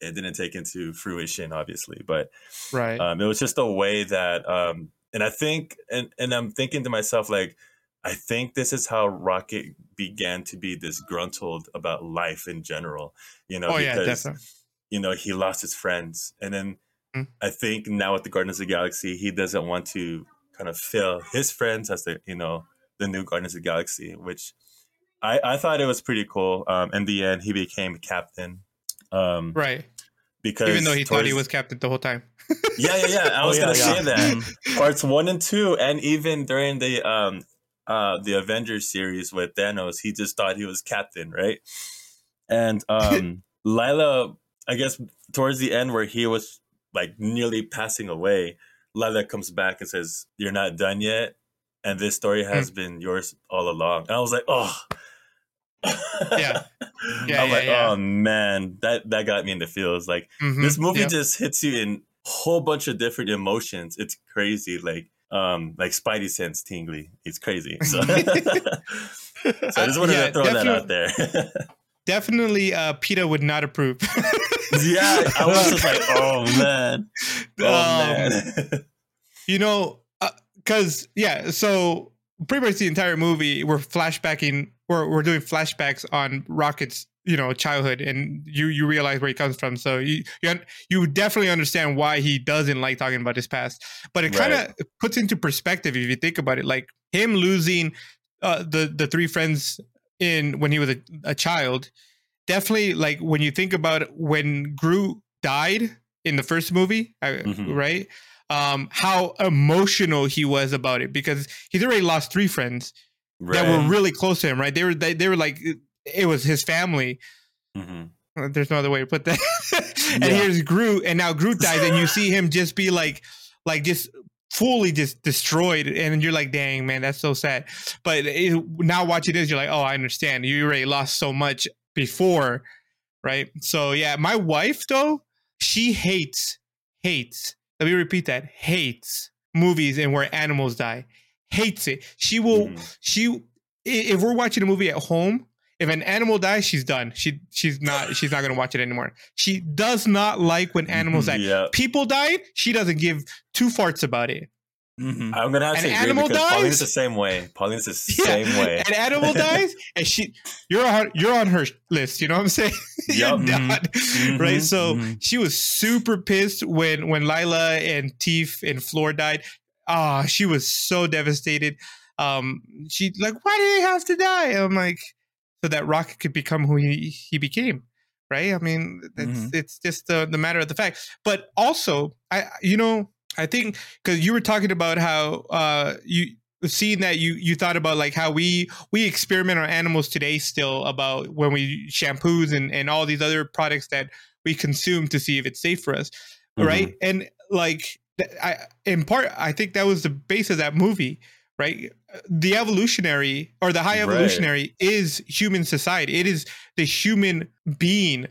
it didn't take into fruition, obviously. But right. um, it was just a way that um, and i think and, and i'm thinking to myself like i think this is how rocket began to be disgruntled about life in general you know oh yeah, because definitely. you know he lost his friends and then Mm. i think now with the guardians of the galaxy he doesn't want to kind of fill his friends as the you know the new guardians of the galaxy which i i thought it was pretty cool um in the end he became captain um right. because Even though he thought he was captain the whole time. yeah yeah yeah [laughs] i Oh, was yeah, gonna yeah. say that Mhm. parts one and two, and even during the um uh the Avengers series with Thanos, he just thought he was captain, right? And [laughs] um Lylla, I guess towards the end where he was like nearly passing away, Lylla comes back and says, You're not done yet. And this story has been yours all along. And I was like, oh Yeah. [laughs] Yeah, I'm yeah, like, yeah. oh man, that that got me in the feels. Like Mhm, this movie just hits you in a whole bunch of different emotions. It's crazy, like um, like Spidey sense tingly. It's crazy. So, [laughs] [laughs] so I just wanted Uh, yeah, to throw that out there. Definitely, uh, Peter would not approve. yeah, I was just like, oh man, oh Um, man. you know, because yeah, so pretty much the entire movie we're flashbacking, we're we're doing flashbacks on Rocket's you know childhood, and you you realize where he comes from. So you you you definitely understand why he doesn't like talking about his past, but it kind of Right. puts into perspective if you think about it, like him losing uh, the the three friends in when he was a, a child. Definitely, like when you think about it, when Groot died in the first movie, Mhm. right? um, how emotional he was about it because he's already lost three friends that were really close to him. Right? They were they, they were like it was his family. Mhm. Uh, There's no other way to put that. [laughs] and Yeah. here's Groot, and now Groot dies, and you see him just be like, like just fully just destroyed, and you're like, dang man, that's so sad. But it, now watching this, you're like, oh, I understand. You already lost so much before, right? So yeah, my wife though, she hates hates. Let me repeat that: hates movies and where animals die. Hates it. She will Mhm. she if we're watching a movie at home if an animal dies, she's done. She she's not [laughs] she's not gonna watch it anymore. She does not like when animals die. Yeah. People die, she doesn't give two farts about it. Mhm. I'm gonna have An to agree animal because Pauline's dies? the same way. Pauline's the [laughs] Yeah. same way. An animal dies, [laughs] and she you're on you're on her list. You know what I'm saying? you're Yup. done, Mhm. right? So Mhm. she was super pissed when when Lylla and Teef and Floor died. Ah, she was so devastated. Um, she like, why did they have to die? I'm like, so that Rocket could become who he he became, right? I mean, it's Mhm. it's just the the matter of the fact. But also, I you know I think because you were talking about how uh you seeing that you you thought about like how we we experiment on animals today still about when we shampoos and and all these other products that we consume to see if it's safe for us Mhm. right and like i in part i think that was the base of that movie right the evolutionary or the high Right. evolutionary is human society it is the human being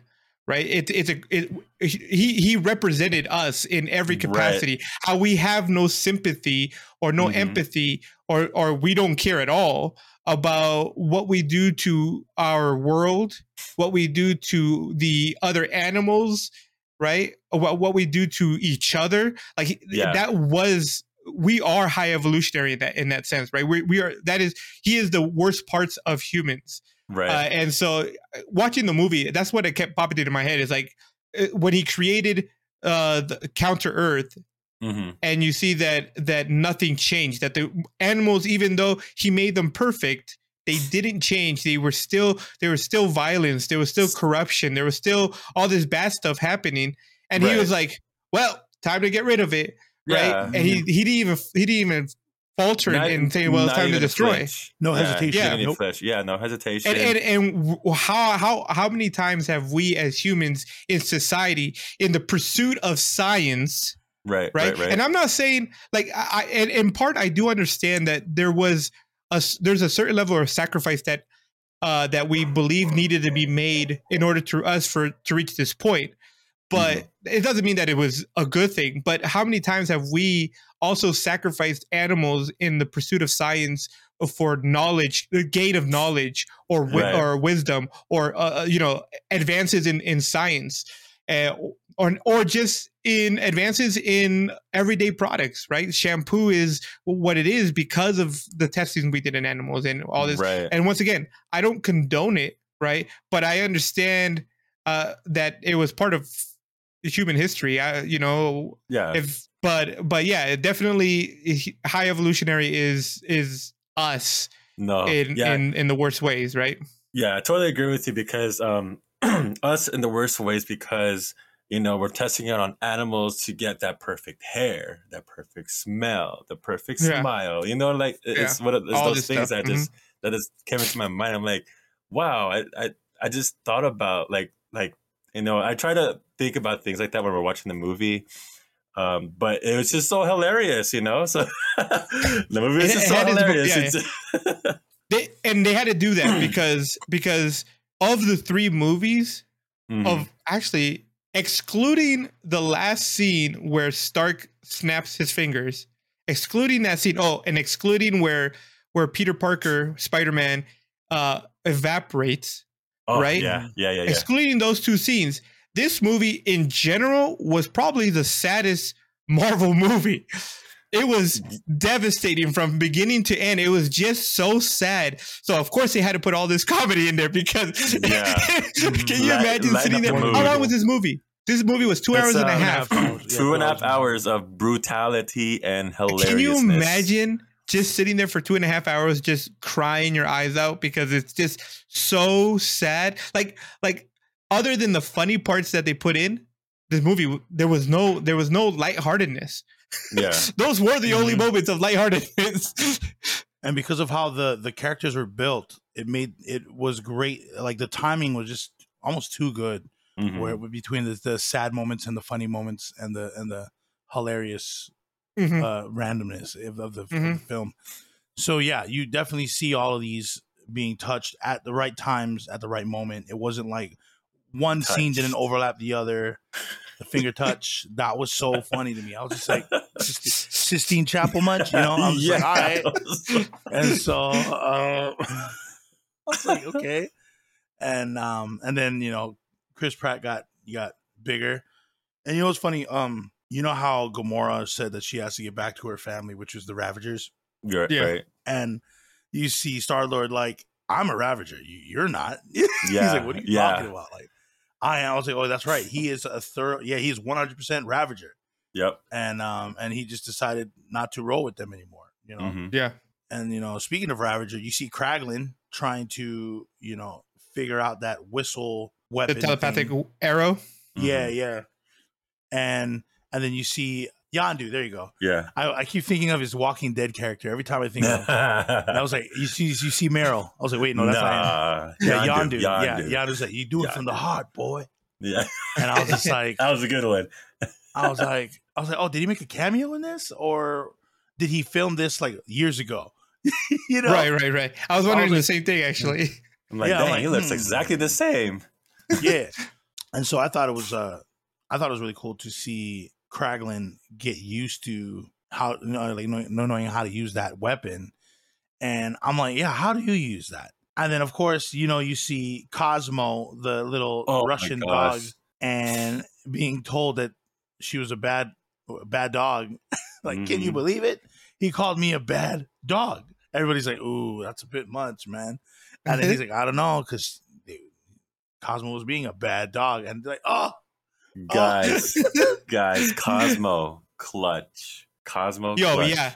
right it, it's a it, he he represented us in every Right. capacity how we have no sympathy or no Mhm. empathy or or we don't care at all about what we do to our world what we do to the other animals right what, what we do to each other like Yeah. that was we are high evolutionary in that in that sense right we, we are that is he is the worst parts of humans Right. uh, and so watching the movie, that's what it kept popping into my head is like uh, when he created uh the counter earth hmm and you see that that nothing changed that the animals even though he made them perfect they didn't change they were still there was still violence there was still corruption there was still all this bad stuff happening and he was like well time to get rid of it right Yeah. and he mm-hmm. he didn't even he didn't even falter Not- in saying well it's time to destroy flinch. No hesitation. he didn't Yeah. even flinch. Yeah, no hesitation. and and and how how how many times have we as humans in society in the pursuit of science right, right, right, right. and i'm not saying like i I- and in part i do understand that there was a there's a certain level of sacrifice that uh that we believe needed to be made in order to us for to reach this point but Mm-hmm. it doesn't mean that it was a good thing but how many times have we also sacrificed animals in the pursuit of science for knowledge the gain of knowledge or wi- Right. or wisdom or uh, uh, you know advances in in science uh, or or just in advances in everyday products right shampoo is what it is because of the testing we did in animals and all this right. and once again i don't condone it right but i understand uh that it was part of human history I, you know yeah. if but but yeah definitely high evolutionary is is us no. in yeah. in in the worst ways right Yeah, I totally agree with you because um, [clears throat] us in the worst ways because you know we're testing it on animals to get that perfect hair, that perfect smell, the perfect Yeah. smile. You know, like it- it's what it- it's All those things stuff. that just that just came into my mind. I'm like, wow, I, I I just thought about like like you know I try to think about things like that when we're watching the movie. Um, but it was just so hilarious, you know. [laughs] So the movie was just so hilarious. yeah, [laughs] they, and they had to do that [clears throat] because because of the three movies Mhm. of actually excluding the last scene where Stark snaps his fingers, excluding that scene. Oh, and excluding where where Peter Parker, Spider Man, uh, evaporates. oh, right? Yeah, yeah, yeah, yeah. Excluding those two scenes, this movie in general was probably the saddest Marvel [laughs] movie. It was devastating from beginning to end. It was just so sad. So of course they had to put all this [laughs] comedy in there because Yeah. [laughs] can you mm-hmm. Light- imagine lighten sitting there? the How long was this movie? This movie was two It's, hours and a um, half. hours. Yeah, two and a half two hours. hours of brutality and hilarious. Can you imagine just sitting there for two and a half hours, just crying your eyes out because it's just so sad? Like, like other than the funny parts that they put in this movie, there was no, there was no lightheartedness. Yeah, [laughs] Those were the only Mhm. moments of lightheartedness. [laughs] and because of how the the characters were built, it made it was great. Like the timing was just almost too good. Mhm. Where between the, the sad moments and the funny moments and the and the hilarious Mhm. uh, randomness of, of, the, of the Mhm. film. So yeah, you definitely see all of these being touched at the right times at the right moment. It wasn't like one scene didn't overlap the other. The finger touch that was so funny to me. I was just like Sistine Chapel much, you know? I'm just like, all right. [laughs] And so uh, I was like, okay. and um, and then you know, Chris Pratt got got bigger, and you know what's funny? Um, you know how Gamora said that she has to get back to her family, which was the Ravagers, You're Yeah. right. and you see Star Lord like, I'm a Ravager, you, you're not. [laughs] Yeah. He's like, what are you yeah. talking about? Like, I. I was like, oh, that's right. [laughs] He is a thorough. Yeah, he's 100 percent Ravager, Yep. and um, and he just decided not to roll with them anymore. You know, Mhm. Yeah. and you know, speaking of Ravager, you see Kraglin trying to, you know, figure out that whistle weapon, The telepathic thing. arrow. Yeah, Mhm. yeah. And and then you see Yandu. There you go. Yeah. I, I keep thinking of his Walking Dead character every time I think of. And I was like, you see, you see Merle. I was like, wait, no, that's not. Him. nah. Yeah, Yandu. Yeah, Yondu. Yandu's like, you do it from the heart, boy. Yeah. And I was just [laughs] like, that was a good one. I was like, I was like, oh, did he make a cameo in this, or did he film this like years ago? [laughs] you know, Right, right, right. I was wondering like- the same thing actually. I'm like, Yeah, I'm dang, like, he looks hmm. exactly the same. yeah. And so I thought it was uh I thought it was really cool to see Kraglin get used to how you know like know, knowing how to use that weapon. And I'm like, yeah, how do you use that? And then of course, you know, you see Cosmo, the little Oh Russian dog, and being told that she was a bad bad dog. [laughs] like, can you Mhm. believe it? He called me a bad dog. Everybody's like, ooh, that's a bit much, man. And then he's [laughs] like, I don't know, because Cosmo was being a bad dog. And they're like, oh, Guys, [laughs] guys, Cosmo clutch. Cosmo Yo, clutch. yeah.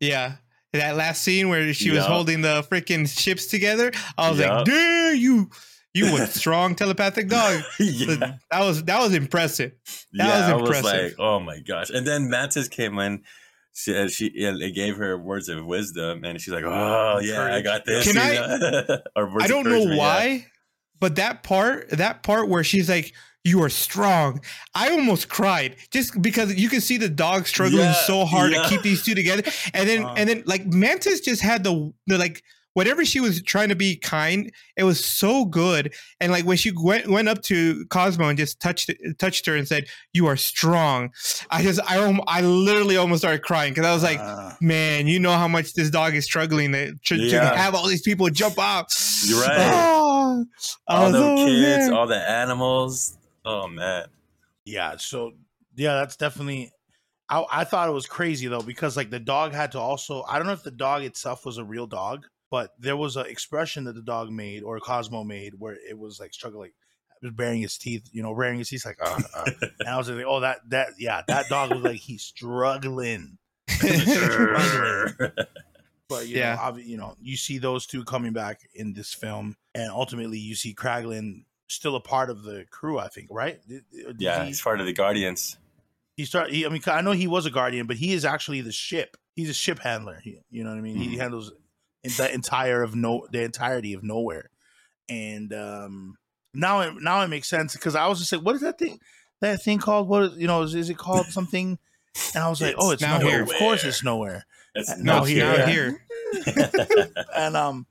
Yeah. That last scene where she was holding the freaking ships together, I was Yup. like, "Damn, you, you were [laughs] strong telepathic dog." yeah. That was that was impressive. That yeah, was I was impressive. like, oh my gosh. And then Mantis came in. She, uh, she it gave her words of wisdom, and she's like, "Oh yeah, I got this." Can I- [laughs] I don't know encouragement, yeah. why, but that part, that part where she's like, "You are strong," I almost cried just because you can see the dog struggling Yeah, so hard yeah. to keep these two together, [laughs] and then Uh. and then like Mantis just had the the like whatever she was trying to be kind, it was so good, and like when she went went up to Cosmo and just touched touched her and said, "You are strong," I just I I literally almost started crying because I was like. uh, Man, you know how much this dog is struggling to, to, to have all these people jump out. You're right. Oh, All the kids, there. all the animals. Oh man. yeah. So, yeah, that's definitely. I, I thought it was crazy though because like the dog had to also I don't know if the dog itself was a real dog, but there was an expression that the dog made or Cosmo made where it was like struggling, it was baring its teeth, you know, baring its teeth like, uh, uh. and I was like, oh that that yeah, that dog was like he's struggling. [laughs] [laughs] But you Yeah. know, you know, you see those two coming back in this film, and ultimately you see Kraglin still a part of the crew. I think, right? Did- did yeah, he, he's part of the Guardians. he start. He, I mean, I know he was a guardian, but he is actually the ship. He's a ship handler. He, you know what I mean? He Mhm. handles the entire of no the entirety of Knowhere, and um now it now it makes sense because I was just like, what is that thing? That thing called what? Is, you know, is, is it called [laughs] something? And I was like, It's oh, it's now nowhere. here. Of course, it's Knowhere. It's No, No, here, now yeah. here. [laughs] and um,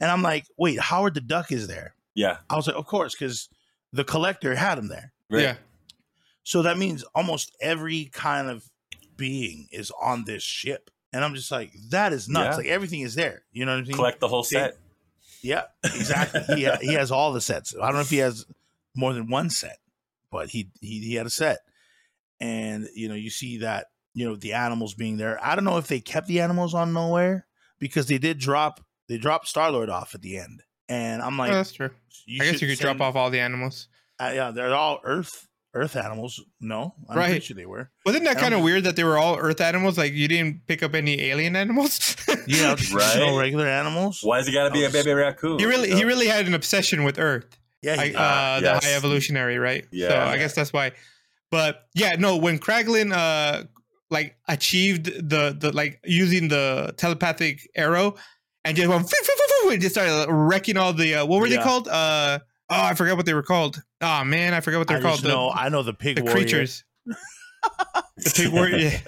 and I'm like, wait, Howard the Duck is there. Yeah. I was like, of course, because the collector had him there. Right. Yeah. So that means almost every kind of being is on this ship. And I'm just like, that is nuts. Yeah. Like everything is there. You know what I mean? Collect the whole set. Yeah, exactly. he ha- he has all the sets. I don't know if he has more than one set, but he he, he had a set. And you know, you see that you know the animals being there. I don't know if they kept the animals on Knowhere because they did drop they dropped Star Lord off at the end. And I'm like, Oh, that's true. you I guess you could send- drop off all the animals. Uh, yeah, they're all Earth Earth animals. No, I'm Right. pretty sure they were. Wasn't that kind of weird that they were all Earth animals? Like you didn't pick up any alien animals. [laughs] Yeah, [laughs] Right. no regular animals. Why does it got to be a baby raccoon? he really, you he really had an obsession with Earth. Yeah, I, he, uh, Ah, the yes. high evolutionary, right? Yeah. So I guess that's why. But yeah, no, when Kraglin uh like achieved the the like using the telepathic arrow and just went and just started wrecking all the uh, what were they called? Uh oh, I forgot what they were called. Oh man, I forgot what they're called. No, know I know the pig the warrior. creatures. the pig warrior. Yeah.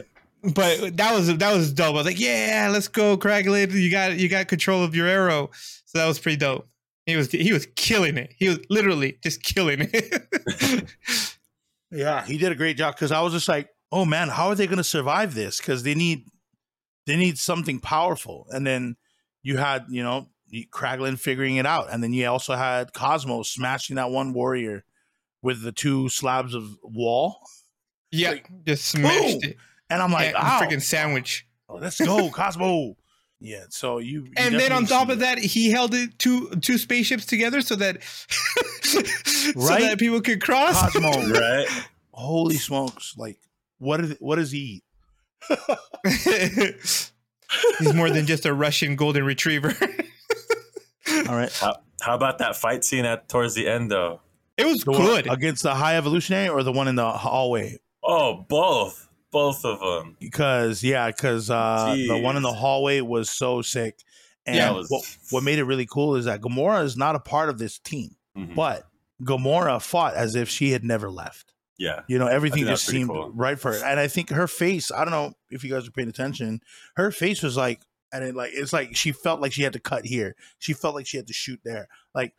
But that was that was dope. I was like, yeah, let's go, Kraglin. You got you got control of your arrow. So that was pretty dope. He was he was killing it. He was literally just killing it. [laughs] Yeah, he did a great job because I was just like, oh man, how are they going to survive this? Because they need they need something powerful. And then you had you know Kraglin figuring it out, and then you also had Cosmo smashing that one warrior with the two slabs of wall, Yeah, Like, just smashed boom! it. and I'm like, and "Ow, freaking sandwich. Oh, let's go, [laughs] Cosmo." Yeah, so you, you And then on top of that, he held it two two spaceships together so that [laughs] so that people could cross. Cosmo, [laughs] right? holy smokes! Like, what is what does he eat? He's more than just a Russian golden retriever. [laughs] All right, How, how about that fight scene at towards the end though? it was the good. against the high evolutionary or the one in the hallway? Oh, both, both of them. Because yeah, because uh, the one in the hallway was so sick. And Yeah, was- what what made it really cool is that Gamora is not a part of this team, Mhm. but Gamora fought as if she had never left. yeah, You know, everything just seemed cool. right for her. And I think her face, I don't know if you guys are paying attention, her face was like, and it like, it's like she felt like she had to cut here. She felt like she had to shoot there. Like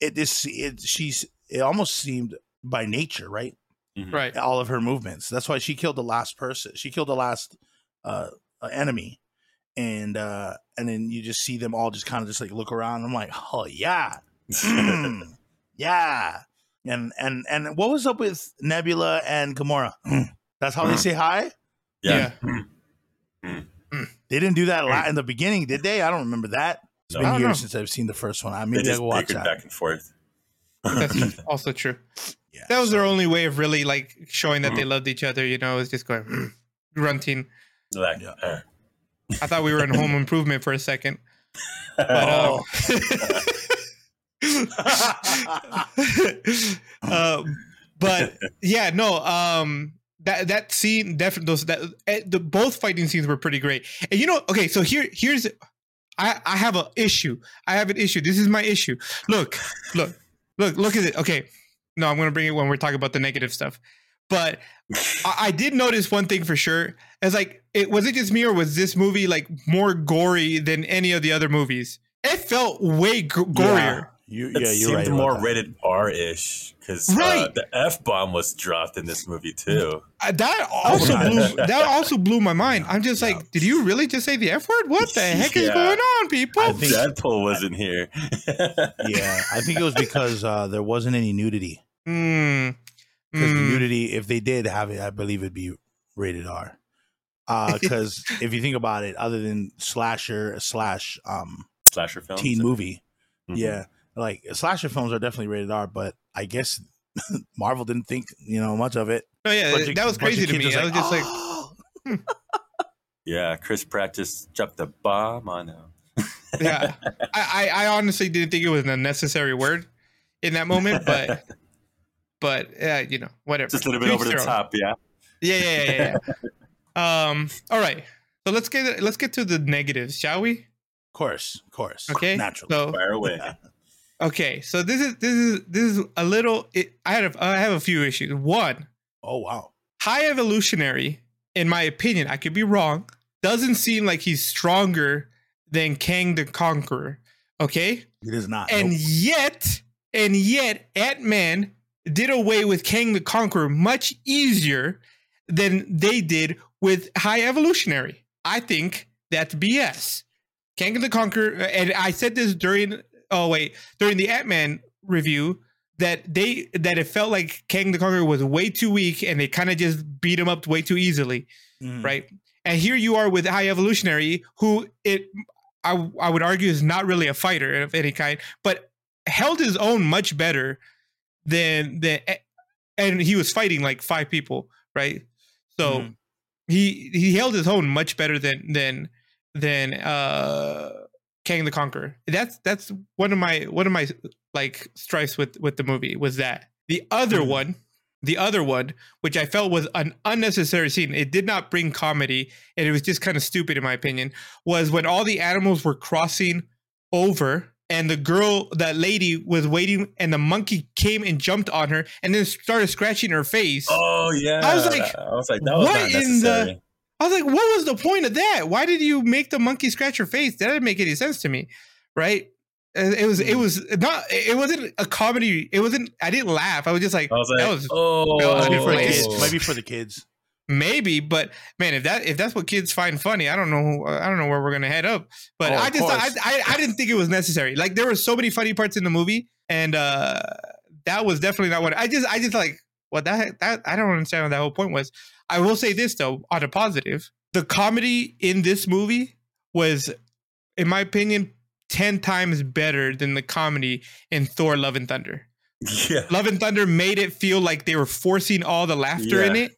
it, this, it, she's, it almost seemed by nature, right? Mhm. right. All of her movements. That's why she killed the last person. She killed the last uh, uh, enemy. And, uh, and then you just see them all just kind of just like look around. I'm like, oh yeah. Mm, [laughs] yeah. And and and what was up with Nebula and Gamora? Mm. That's how they say hi. yeah. They didn't do that a lot in the beginning, did they? I don't remember that. It's No. Been years know. since I've seen the first one. I mean, They maybe I just will watch that. back and forth. That's [laughs] also true. Yeah, That was so- their only way of really like showing that they loved each other. You know, it was just going "Mm," grunting. like, Yeah. uh, I thought we were in Home Improvement for a second, but oh, uh, uh, but yeah, no. Um, that that scene definitely those that eh, the both fighting scenes were pretty great. And you know, okay, so here here's I I have an issue. I have an issue. This is my issue. Look, look, look, look at it. Okay, no, I'm gonna bring it when we're talking about the negative stuff. But I, I did notice one thing for sure. It's like, it was it just me or was this movie like more gory than any of the other movies? It felt way g- gorier. You, it yeah, you're seemed right. more rated R ish because Right. uh, the F bomb was dropped in this movie too. Uh, that also my blew that also blew my mind. I'm just Yeah. like, did you really just say the F word? What the [laughs] heck is going on, people? I think- Deadpool wasn't here. [laughs] Yeah, I think it was because uh, there wasn't any nudity. Mm, Because the mm, nudity, if they did have it, I believe it'd be rated R. Because [laughs] if you think about it, other than slasher slash um, Slasher films. teen movie, Mhm. yeah, like slasher films are definitely rated R. But I guess [laughs] Marvel didn't think you know much of it. no, yeah, Bunch of- that was crazy to kids me. I was just like, "Oh." [laughs] Yeah, Chris Pratt just dropped the bomb on him. [laughs] yeah. I, I, I honestly didn't think it was a necessary word in that moment, but but uh, you know, whatever. Just a little bit To over each the top, yeah. Yeah, yeah, yeah, yeah. um. All right. So let's get let's get to the negatives, shall we? of course, of course, Okay. naturally. So Fire away. Okay. So this is this is this is a little. It, I had a, I have a few issues. One, oh wow, high evolutionary, in my opinion, I could be wrong. Doesn't seem like he's stronger than Kang the Conqueror. Okay. it is not. And Nope. yet, and yet, Ant Man did away with Kang the Conqueror much easier than they did with High Evolutionary. I think that's BS. Kang the Conqueror, and I said this during oh wait during the Ant Man review that they that it felt like Kang the Conqueror was way too weak and they kind of just beat him up way too easily Mhm. right? And here you are with High Evolutionary, who it I I would argue is not really a fighter of any kind, but held his own much better than than and he was fighting like five people, right? So Mhm. he he held his own much better than than than uh Kang the Conqueror. That's that's one of my one of my like strifes with with the movie was that. The other Mhm. one, the other one, which I felt was an unnecessary scene, it did not bring comedy and it was just kind of stupid in my opinion, was when all the animals were crossing over and the girl, that lady was waiting and the monkey came and jumped on her and then started scratching her face. Oh yeah. I was like, I was like, that was what not in the-. I was like, what was the point of that? Why did you make the monkey scratch your face? That didn't make any sense to me, right? It was, it Hmm. was not, it wasn't a comedy. It wasn't. I didn't laugh. I was just like, I was that like, was oh, that was Might be for the Oh. kids. Might be for the kids. maybe, but man, if that if that's what kids find funny, I don't know. I don't know where we're gonna head up. But Oh, I of just I. I I didn't think it was necessary. Like there were so many funny parts in the movie, and uh that was definitely not what I just I just like. What that that I don't understand what that whole point was. I will say this though, on a positive, the comedy in this movie was, in my opinion, ten times better than the comedy in Thor: Love and Thunder. Yeah. Love and Thunder made it feel like they were forcing all the laughter in it,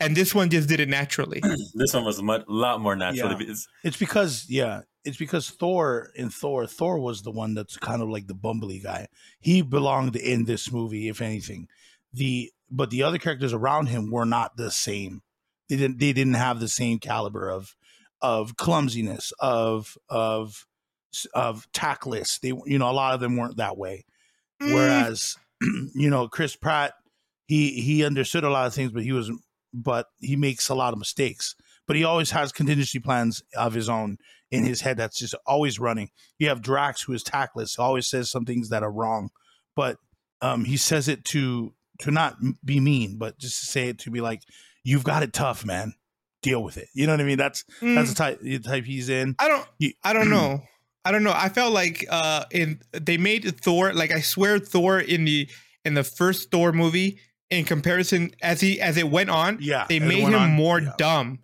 and this one just did it naturally. [clears throat] This one was a much, lot more natural. Yeah. It's, It's because yeah, it's because Thor in Thor, Thor was the one that's kind of like the bumbly guy. He belonged in this movie, if anything. The but the other characters around him were not the same. They didn't they didn't have the same caliber of of clumsiness, of of of tactless. They you know, a lot of them weren't that way. Mm, Whereas, [clears throat] you know, Chris Pratt, he he understood a lot of things, but he was but he makes a lot of mistakes. But he always has contingency plans of his own in his head that's just always running. You have Drax who is tactless, always says some things that are wrong, but um, he says it to to not be mean, but just to say it to be like, "You've got it tough, man. Deal with it." You know what I mean? That's mm, that's the type the type he's in. I don't. I don't [clears throat] know. I don't know. I felt like uh in they made Thor like I swear Thor in the in the first Thor movie in comparison as he as it went on Yeah, they made him on, more yeah. dumb.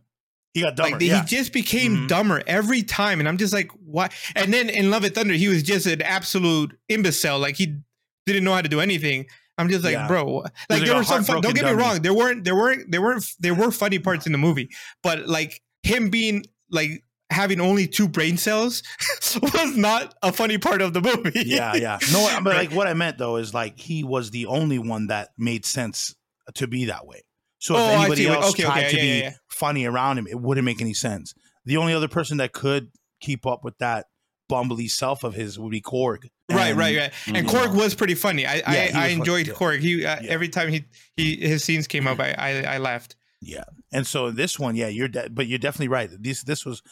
He got dumber. Like they, yeah. he just became Mhm. dumber every time, and I'm just like, what? And then in Love and Thunder, he was just an absolute imbecile. Like he didn't know how to do anything. I'm just like, Yeah. bro. Like there were some. Fun, don't get me dummy. wrong. There weren't. There weren't. There weren't. There were funny parts in the movie, but like him being like having only two brain cells [laughs] was not a funny part of the movie. yeah, yeah. No, [laughs] but like what I meant though is like he was the only one that made sense to be that way. So if Oh, anybody else okay, tried okay, to yeah, be yeah. funny around him, it wouldn't make any sense. The only other person that could keep up with that bumbly self of his would be Korg. Right, And- right, right. And. Korg was pretty funny. I Yeah, I, I was funny, enjoyed yeah. Korg. He uh, Yeah. every time he he his scenes came up, I I, I laughed. Yeah, and so this one, yeah, you're de- but you're definitely right. This this was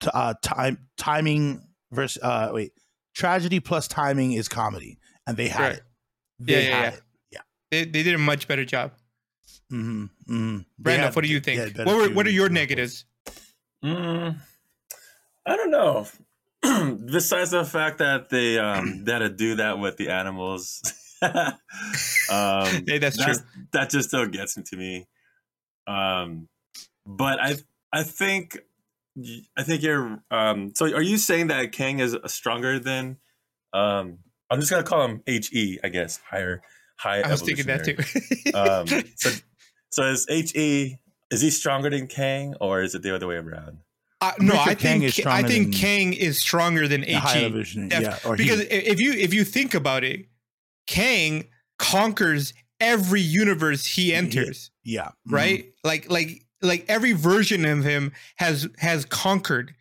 t- uh, time timing versus uh wait tragedy plus timing is comedy, and they had Right. it. They Yeah, yeah, had yeah. it. Yeah. They they did a much better job. Mm-hmm, mm-hmm. They Randolph, what do you think? What were what are your negatives? Mm, I don't know. [clears throat] Besides the fact that they um [clears throat] they had to do that with the animals, [laughs] um, Hey, that's true. That just still gets into me. Um, but I I think I think you're. Um, so are you saying that Kang is stronger than? Um, I'm just gonna call him H E. I guess higher high. I was thinking that too. um, [laughs] so so is H E is he stronger than Kang or is it the other way around? Uh, no, I Kang think I think Kang is stronger than The high He evolution, Def- yeah, because he, if you if you think about it, Kang conquers every universe he enters. yeah, mhm. right like like like every version of him has has conquered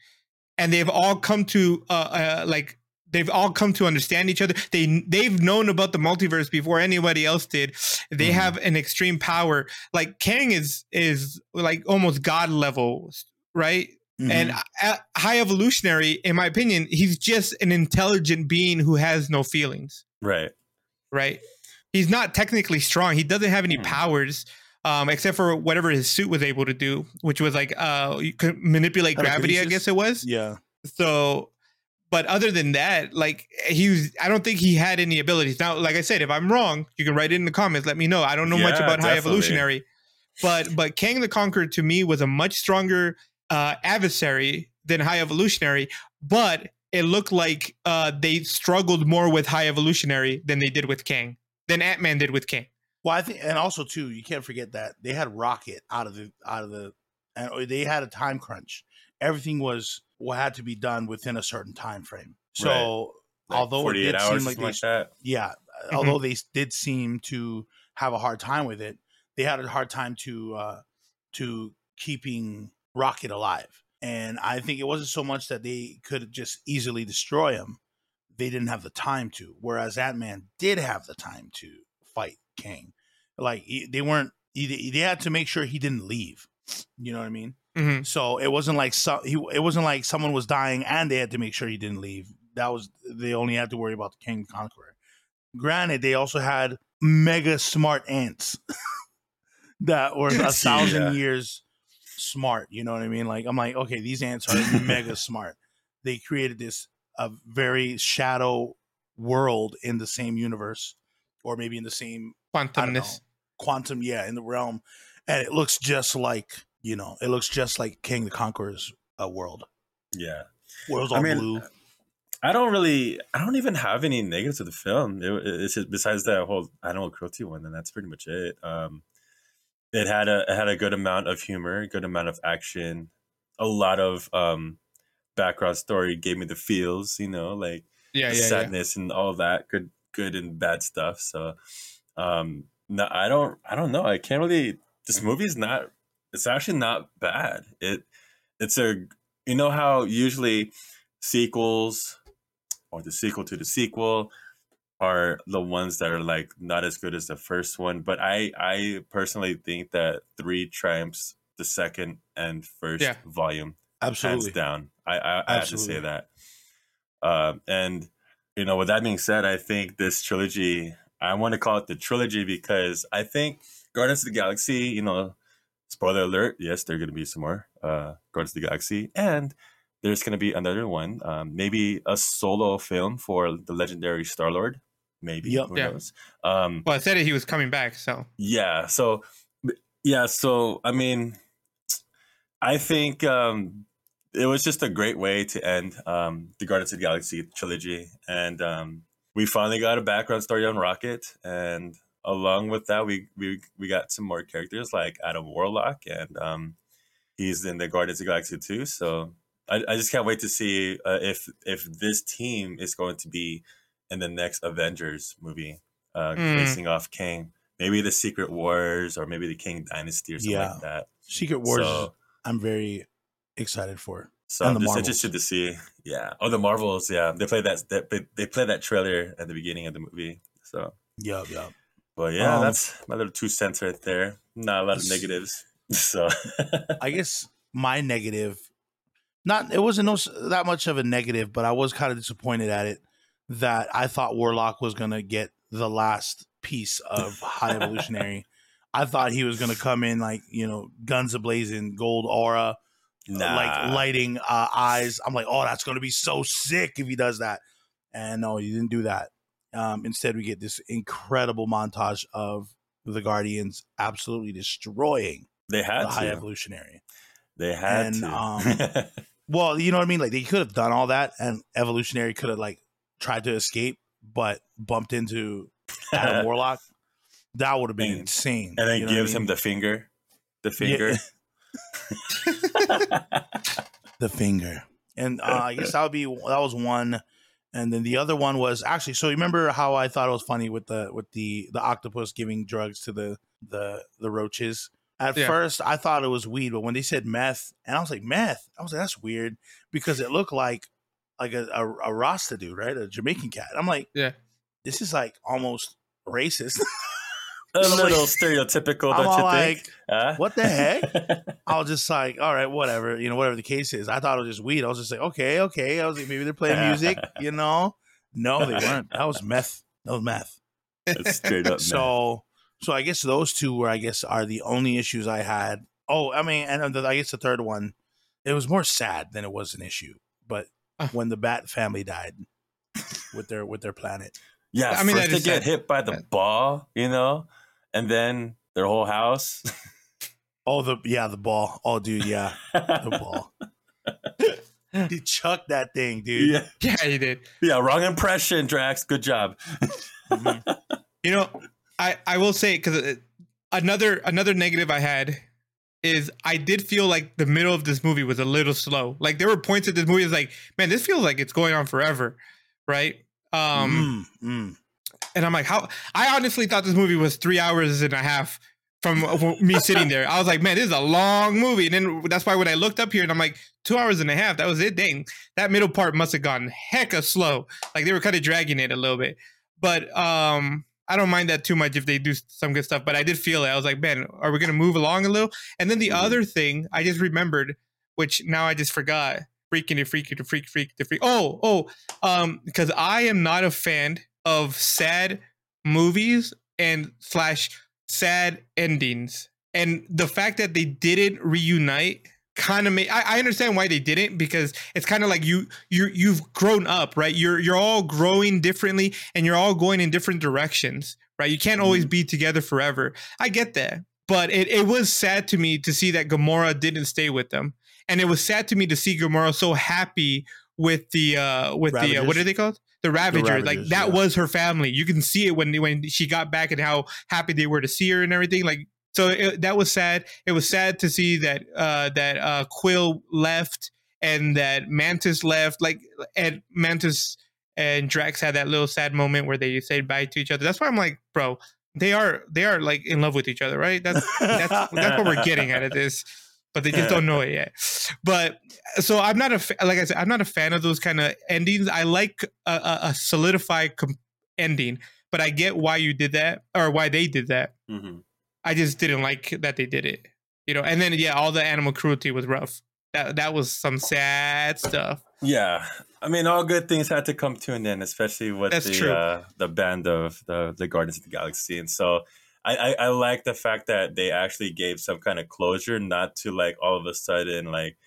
and they've all come to uh, uh like they've all come to understand each other they they've known about the multiverse before anybody else did they Mhm. have an extreme power like kang is is like almost god level right Mhm. and uh, high evolutionary in my opinion he's just an intelligent being who has no feelings Right. right? He's not technically strong. He doesn't have any Hmm. powers, um, except for whatever his suit was able to do, which was like uh, you could manipulate gravity. I guess it was. yeah, So, but other than that, like he was, I don't think he had any abilities. Now, like I said, if I'm wrong, you can write it in the comments. Let me know. I don't know much Yeah, about high evolutionary, but but Kang the Conqueror to me was a much stronger uh, adversary than high evolutionary, but it looked like uh, they struggled more with high evolutionary than they did with Kang, than Ant Man did with Kang. Well, I think, and also too, you can't forget that they had Rocket out of the out of the, and they had a time crunch. Everything was what had to be done within a certain time frame. So, Like although it did seem like they, like that. yeah, Mhm. although they did seem to have a hard time with it, they had a hard time to uh to keeping Rocket alive. And I think it wasn't so much that they could just easily destroy him; they didn't have the time to. Whereas Ant Man did have the time to fight Kang. Like they weren't, they had to make sure he didn't leave. You know what I mean? Mhm. So it wasn't like so, he, it wasn't like someone was dying and they had to make sure he didn't leave. That was they only had to worry about the Kang Conqueror. Granted, they also had mega smart ants. [laughs] that were a [laughs] Yeah. thousand years smart. You know what I mean? Like I'm like, okay, these ants are [laughs] mega smart. They created this a very shadow world in the same universe, or maybe in the same I Quantumness. quantum, yeah, in the realm, and it looks just like you know, it looks just like Kang the Conqueror's uh, world. Yeah. World's I all mean, blue. I don't really, I don't even have any negatives to the film. It, it's just, besides that whole animal cruelty one, and that's pretty much it. Um, it had a it had a good amount of humor, good amount of action, a lot of um, background story. Gave me the feels, you know, like Yeah, yeah, yeah. sadness and all that, good, good and bad stuff. So, um, no, I don't, I don't know. I can't really. This movie is not. It's actually not bad. It, it's a, you know how usually sequels or the sequel to the sequel are the ones that are like not as good as the first one. But I, I personally think that three triumphs the second and first Yeah. volume Absolutely. hands down. I I, I have to say that. Um, and you know, with that being said, I think this trilogy. I want to call it the trilogy because I think Guardians of the Galaxy. You know, spoiler alert. Yes, there are going to be some more uh, Guardians of the Galaxy, and there's going to be another one. Um, maybe a solo film for the legendary Star Lord. Maybe Yep. who Yeah. knows? Um, Well, I said it, he was coming back, so yeah. So, yeah. So, I mean, I think um, it was just a great way to end um, the Guardians of the Galaxy trilogy, and um, we finally got a background story on Rocket, and along with that, we we we got some more characters like Adam Warlock, and um, he's in the Guardians of the Galaxy too. So. I, I just can't wait to see uh, if if this team is going to be in the next Avengers movie, uh, Mm. facing off Kang. maybe the Secret Wars or maybe the Kang Dynasty or something Yeah. like that. Secret Wars. So, I'm very excited for. so and I'm just Marvels. interested to see. Yeah. Oh, the Marvels. Yeah, they played that. They, they played that trailer at the beginning of the movie. So, Yeah, yeah. but yeah, Um, that's my little two cents right there. Not a lot of negatives. [laughs] So, I guess my negative, not it wasn't no, that much of a negative, but I was kind of disappointed at it that I thought Warlock was gonna get the last piece of High Evolutionary. [laughs] I thought he was gonna come in like you know guns ablazing, gold aura, nah. like lighting uh, eyes. I'm like, oh, that's gonna be so sick if he does that. And no, he didn't do that. Um, instead, we get this incredible montage of the Guardians absolutely destroying they had the High. Evolutionary. They had And, to. um, [laughs] Well, you know what I mean. Like they could have done all that, and Evolutionary could have like tried to escape, but bumped into [laughs] Adam Warlock. That would have been And- insane. and then you know what I gives him the finger. The Yeah. finger. [laughs] [laughs] the finger. And uh, I guess that would be that was one, and then the other one was actually. So you remember how I thought it was funny with the with the the octopus giving drugs to the the the roaches. At Yeah. first, I thought it was weed, but when they said meth, and I was like meth, I was like that's weird because it looked like like a a, a Rasta dude, right, a Jamaican cat. I'm like, Yeah. this is like almost racist. [laughs] a I'm like- little stereotypical, I'm don't all you like, think? Huh? what the heck? [laughs] I was just like, all right, whatever, you know, whatever the case is. I thought it was just weed. I was just like, okay, okay. I was like, maybe they're playing music, you know? No, they [laughs] weren't. That was meth. That was meth. It's straight up. man. So, so I guess those two were, I guess, are the only issues I had. Oh, I mean, and then I guess the third one, it was more sad than it was an issue. But. [laughs] when the Bat family died with their with their planet, Yeah, I mean, first that they get sad. hit by the Yeah. ball, you know, and then their whole house. oh the yeah the ball, oh dude, yeah the [laughs] ball. He chucked that thing, dude. yeah, yeah, he did. yeah, wrong impression, Drax. Good job. Mhm. You know, I I will say because another another negative I had is I did feel like the middle of this movie was a little slow. Like there were points in this movie is like, man, this feels like it's going on forever, right? Um, Mm, mm. and I'm like, how? I honestly thought this movie was three hours and a half from [laughs] me sitting there. I was like, man, this is a long movie. And then that's why when I looked up here and I'm like, two hours and a half, that was it. Dang, that middle part must have gone hecka slow. Like they were kind of dragging it a little bit. But um, I don't mind that too much if they do some good stuff. But I did feel it. I was like, man, are we gonna move along a little? And then the Mhm. other thing I just remembered, which now I just forgot. Freaking to freaky to freak freak to freak. Oh, oh, um, because I am not a fan of sad movies and slash sad endings and the fact that they didn't reunite kind of made I, I understand why they didn't because it's kind of like you you you've grown up right you're you're all growing differently and you're all going in different directions right you can't always Mhm. be together forever i get that but it, it was sad to me to see that Gamora didn't stay with them and it was sad to me to see Gamora so happy with the uh with the uh, what are they called the Ravagers, like that yeah. was her family. You can see it when when she got back and how happy they were to see her and everything. Like so it, that was sad. It was sad to see that uh, that uh, Quill left and that Mantis left. Like and Mantis and Drax had that little sad moment where they said bye to each other. That's why I'm like, bro, they are they are like in love with each other, right? That's that's that's what we're getting out of this. But they just don't know it yet. But so I'm not a fa- like I said, I'm not a fan of those kind of endings. I like a, a, a solidified com- ending, but I get why you did that or why they did that. Mhm. I just didn't like that they did it. You know, and then yeah, all the animal cruelty was rough. That that was some sad stuff. Yeah, I mean, all good things had to come to an end, especially with That's the uh, the band of the the Guardians of the Galaxy, and so I, I I like the fact that they actually gave some kind of closure, not to like all of a sudden like,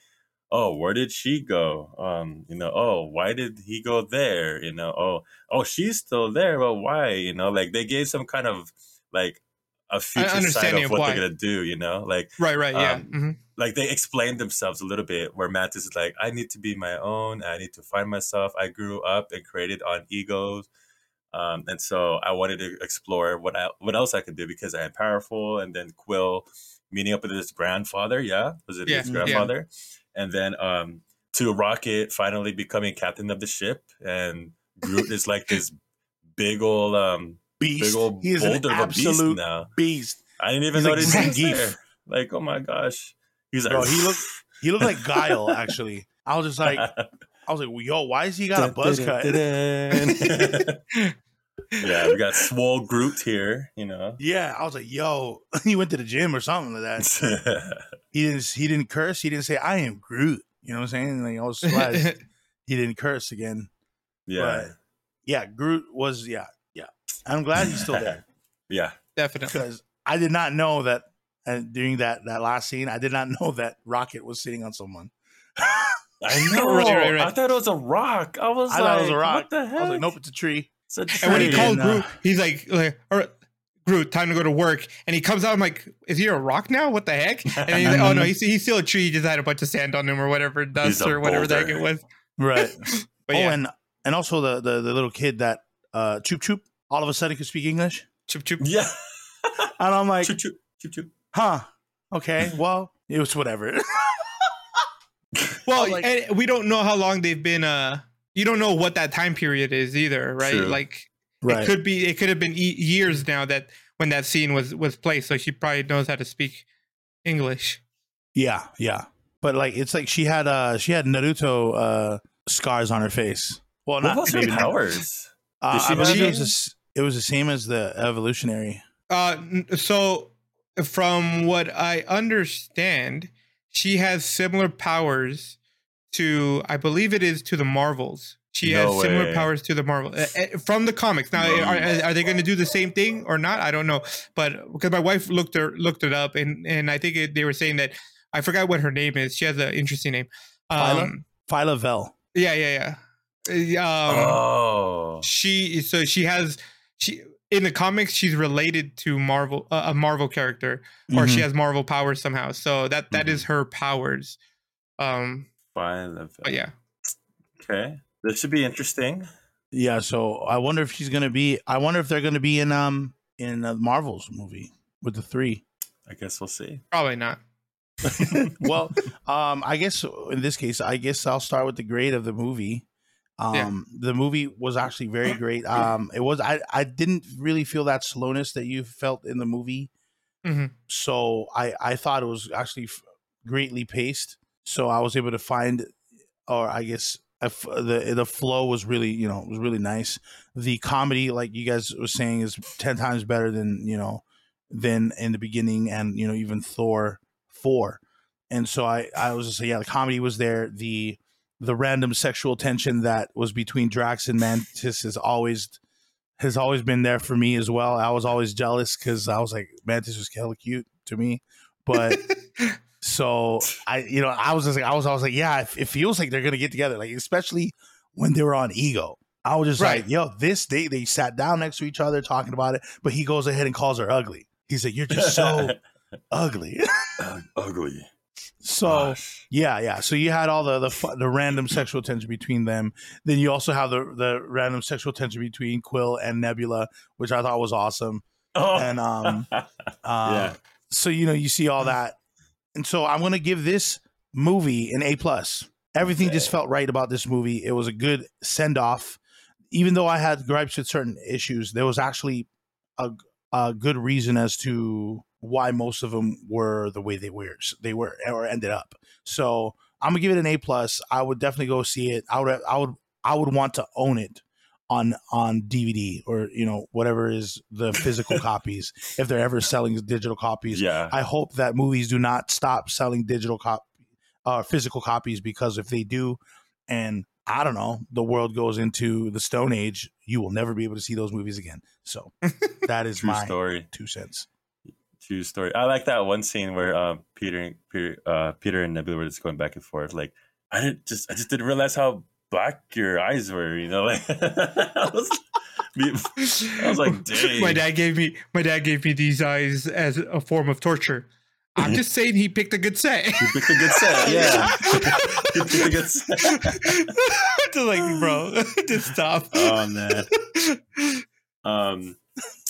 oh, where did she go? Um, you know, oh, why did he go there? You know, oh, oh, she's still there, but why? You know, like they gave some kind of like a future side of what why. they're gonna do. You know, like Right, right, yeah. Um, mhm. like they explain themselves a little bit where Mantis is like, I need to be my own, I need to find myself. I grew up and created on egos. Um, and so I wanted to explore what I what else I could do because I am powerful. And then Quill meeting up with his grandfather, yeah, was it Yeah, his yeah. grandfather? And then um, to Rocket finally becoming captain of the ship, and Groot is like this big old um, beast. big old he is an boulder of a beast absolute now. beast. I didn't even he's like notice he was Zangief. there. Like, oh my gosh, he's like, Bro, he looked he looked like Guile. [laughs] Actually, I was just like, I was like, yo, why is he got a buzz cut? [laughs] yeah, we got Swole Groot here, you know. Yeah, I was like, yo, [laughs] he went to the gym or something like that. He didn't he didn't curse. He didn't say I am Groot. You know what I'm saying? Like I was surprised he didn't curse again. yeah. But yeah, Groot was yeah. I'm glad he's still there [laughs] yeah. Definitely. because I did not know that. And during that that last scene, I did not know that Rocket was sitting on someone. [laughs] I know. Right, right, right. I thought it was a rock. I was I like, thought it was a rock. What the hell? I was like, nope, it's a tree. It's a tree. And when he called And, uh, Groot, he's like, like or, Groot, time to go to work. And he comes out, I'm like, is he a rock now? What the heck? And he's like, oh no, he's, he's still a tree. He just had a bunch of sand on him or whatever, dust a or whatever the heck boulder. it was. Right. [laughs] But oh, yeah, and and also the, the the little kid that uh Choop Choop all of a sudden could speak English, choop choop. yeah. [laughs] and I'm like, huh? Okay, well, it was whatever. [laughs] Well, like- and we don't know how long they've been. Uh, you don't know what that time period is either, right? True. Like it could be, it could have been e- years now that when that scene was was placed. So she probably knows how to speak English. Yeah, yeah. But like it's like she had uh she had Naruto uh scars on her face. Well, What not was her powers? Uh, Did she I believe it was the s- it was the same as the evolutionary. Uh, so from what I understand, she has similar powers to, I believe it is to the Marvels. She No has similar powers to the Marvel uh, uh, from the comics. Now, are, are they going to do the same thing or not? I don't know, but because my wife looked her looked it up, and and I think it, they were saying that I forgot what her name is. She has an interesting name. Um, Phyla Vel. yeah, yeah, yeah. Um, oh. she so she has she in the comics she's related to Marvel uh, a Marvel character or she Mhm. has Marvel powers somehow. So that that is Mm-hmm. her powers. Um Fine. but yeah. Okay. This should be interesting. Yeah, so I wonder if she's gonna be. I wonder if they're gonna be in um in uh, Marvel's movie with the three. I guess we'll see. Probably not. [laughs] well, [laughs] um, I guess in this case, I guess I'll start with the grade of the movie. Um, Yeah. the movie was actually very [coughs] great. Um, it was I I didn't really feel that slowness that you felt in the movie. Mhm. So I I thought it was actually greatly paced. So I was able to find, or I guess f- the the flow was really you know was really nice. The comedy, like you guys were saying, is ten times better than you know than in the beginning, and you know even Thor four. And so I I was just saying, yeah, the comedy was there. The the random sexual tension that was between Drax and Mantis is always has always been there for me as well. I was always jealous because I was like, Mantis was hella cute. to me. But [laughs] so I, you know, I was just like, I was, I was like, yeah, it, it feels like they're gonna get together, like especially when they were on Ego. I was just Right. like, yo, this they they sat down next to each other talking about it, but he goes ahead and calls her ugly. He's like, you're just so [laughs] ugly. Ug- [laughs] ugly. So Gosh. yeah, yeah. So you had all the the the random sexual tension between them. Then you also have the the random sexual tension between Quill and Nebula, which I thought was awesome. Oh. And um, [laughs] uh, Yeah. so you know you see all that, and so I'm gonna give this movie an A plus. Everything just felt right about this movie. It was a good send off, even though I had gripes with certain issues. There was actually a a good reason as to why most of them were the way they were. They were or ended up. So I'm gonna give it an A plus. I would definitely go see it. I would I would I would want to own it on on DVD or you know whatever is the physical [laughs] copies if they're ever selling digital copies. yeah. I hope that movies do not stop selling digital cop uh physical copies because if they do and I don't know, the world goes into the stone age, you will never be able to see those movies again. So [laughs] that is my story. two cents. True story. I like that one scene where um, Peter, Peter, uh, Peter and Nebula were just going back and forth. Like, I didn't just, I just didn't realize how black your eyes were. You know, [laughs] like I was, I was like, dang. my dad gave me my dad gave me these eyes as a form of torture. I'm just saying he picked a good set. He picked a good set. Yeah, [laughs] you picked a good set. [laughs] just like, bro, just stop. Oh man. Um,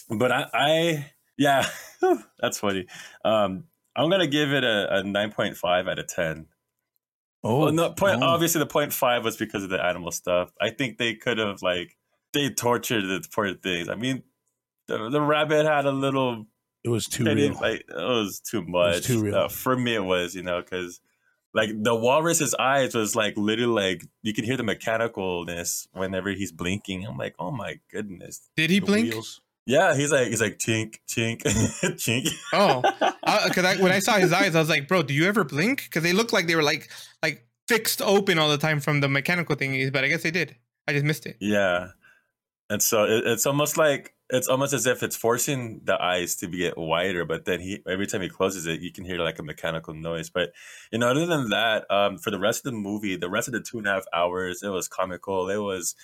but I, I, yeah, [laughs] that's funny. Um, I'm gonna give it a, a 9.5 out of 10. Oh, well, no, point. oh. Obviously, the point five was because of the animal stuff. I think they could have like they tortured the poor things. I mean, the, the rabbit had a little. it was too real. like. It was too much. too real. Uh, for me, it was you know because like the walrus's eyes was like literally like you could hear the mechanicalness whenever he's blinking. I'm like, oh my goodness. Did he The blink? wheels. Yeah, he's like he's like chink chink [laughs] chink. Oh, [laughs] because I, when I saw his eyes, I was like, bro, do you ever blink? Because they looked like they were like like fixed open all the time from the mechanical thingies, but I guess they did. I just missed it. Yeah. And so it, it's almost like it's almost as if it's forcing the eyes to get wider, but then he every time he closes it, you can hear like a mechanical noise. But you know, other than that, um, for the rest of the movie, the rest of the two and a half hours, it was comical. It was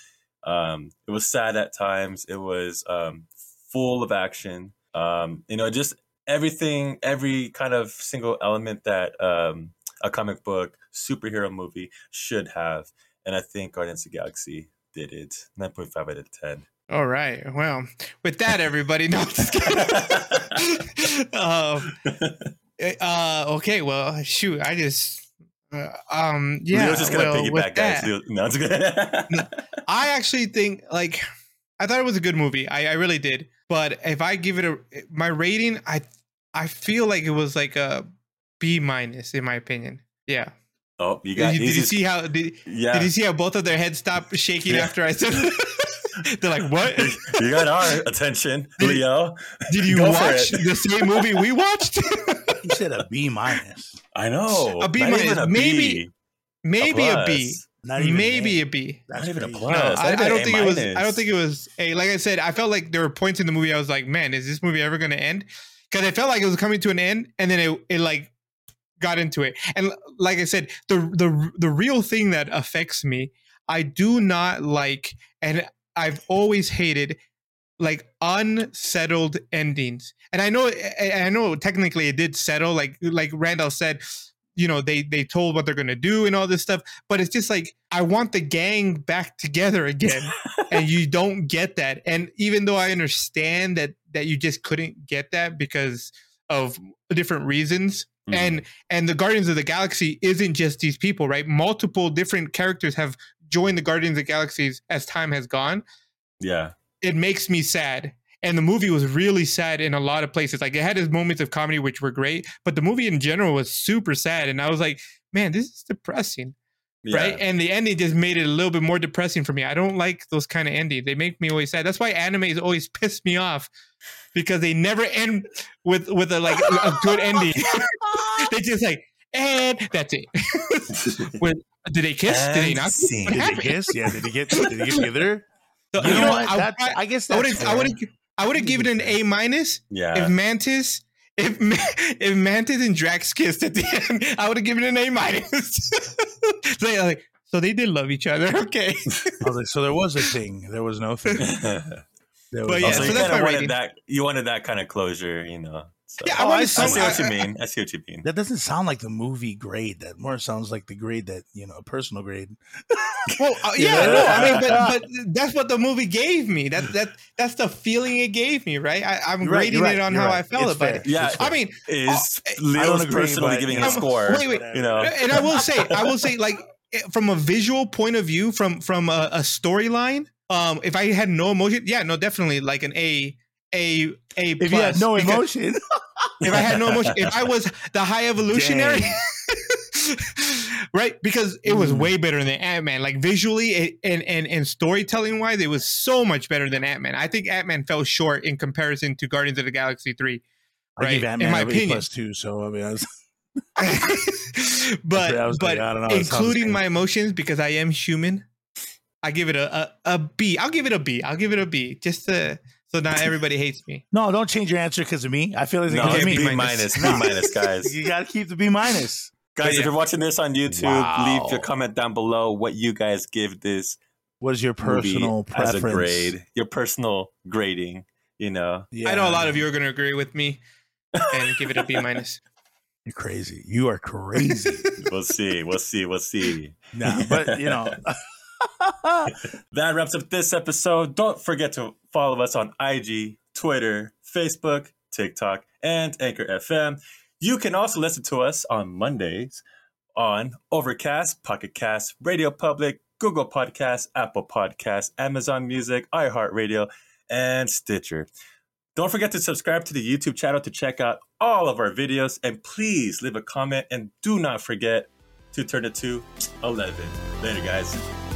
um, it was sad at times. It was um, full of action. Um, you know, just everything, every kind of single element that um, a comic book superhero movie should have. And I think Guardians of the Galaxy did it. 9.5 out of 10. All right. Well, with that, everybody, no, I'm just kidding. um, uh, okay. Well, shoot, I just. Uh, um yeah Leo's just gonna well, piggyback, guys. that- no, it's good. I actually think like I thought it was a good movie. I, I really did. But if I give it a my rating, I I feel like it was like a B minus in my opinion. Yeah. oh, you Did got you, did you see how did, yeah. did you see how both of their heads stopped shaking Yeah. after I said [laughs] [laughs] They're like, what? you got our attention, Leo. Did you Go watch the same movie we watched? You said a B minus. I know. A B minus, a maybe- B, Maybe a, plus. B. Not even Maybe A. a B. That's Not even a plus. No, I, that'd I don't A think it was. I don't think it was a. Like I said, I felt like there were points in the movie I was like, man, is this movie ever going to end? Because I felt like it was coming to an end, and then it, it like got into it. And like I said, the the the real thing that affects me, I do not like, and I've always hated like unsettled endings. And I know, I I know, technically it did settle. Like like Randall said, you know, they they told what they're gonna do and all this stuff. But it's just like I want the gang back together again, [laughs] and you don't get that. And even though I understand that that you just couldn't get that because of different reasons, Mhm. and and the Guardians of the Galaxy isn't just these people, right? Multiple different characters have joined the Guardians of the Galaxies as time has gone. yeah. It makes me sad. And the movie was really sad in a lot of places. Like it had its moments of comedy, which were great, but the movie in general was super sad. And I was like, man, this is depressing yeah. right? And the ending just made it a little bit more depressing for me. I don't like those kind of endings. They make me always sad. That's why animes always piss me off because they never end with with a like a good ending. [laughs] they just like and that's it. [laughs] With, did they kiss? did they not? scene. What Did they kiss? Yeah. Did they get? Did they get [laughs] together? So, You know what? I, That's, I, I guess I would that's have I would fair. have I would have given it an A minus Yeah. if Mantis if [laughs] if Mantis and Drax kissed at the end, I would have given it an A minus. [laughs] so, yeah, like, so they did love each other. [laughs] Okay. I was like, so there was a thing. There was no thing. There But yeah, also, so you that's kind my wanted rating. that. You wanted that kind of closure, you know. So. Yeah, I Oh, I I see- see what I- you mean. I see what you mean. that doesn't sound like the movie grade. That more sounds like the grade that you know, a personal grade. Well, uh, [laughs] yeah, no, I mean, but, but that's what the movie gave me. That that that's the feeling it gave me, right? I, I'm You're right, grading right, it on you're how right. I felt It's about fair. it. Yeah, I mean, Is I Leo's personally but, giving you a score? wait, wait, You know, and I will say, I will say, [laughs] like eh, from a visual point of view, from from a, a storyline, um, if I had no emotion, yeah, no, definitely like an A, A, A. if you had no emotion, [laughs] if I had no emotion, if I was the high evolutionary, [laughs] right? Because it was Mm. way better than Ant Man. Like visually it, and and and storytelling wise, it was so much better than Ant Man. I think Ant Man fell short in comparison to Guardians of the Galaxy three. I Right, gave Ant in my opinion. plus two. So I mean, I was, [laughs] [laughs] but I was but like, I don't know, including my emotions because I am human, I give it a, a a B. I'll give it a B. I'll give it a B. Just to, so now everybody hates me. no, don't change your answer because of me. I feel like no, because Okay, of B me. B minus, B [laughs] minus, guys. You got to keep the B minus. Guys, yeah. if you're watching this on YouTube, Wow. leave your comment down below what you guys give this What is your personal movie as preference? a grade. Your personal grading, you know. Yeah, I know a lot of you are going to agree with me and give it a B [laughs] minus. You're crazy. You are crazy. [laughs] We'll see. We'll see. We'll see. nah, but you know. That wraps up this episode. Don't forget to follow us on IG, Twitter, Facebook, TikTok, and Anchor FM. You can also listen to us on Mondays on Overcast, Pocket Cast, Radio Public, Google Podcasts, Apple Podcasts, Amazon Music, iHeartRadio, and Stitcher. Don't forget to subscribe to the YouTube channel to check out all of our videos. And please leave a comment and do not forget to turn it to 11. Later, guys.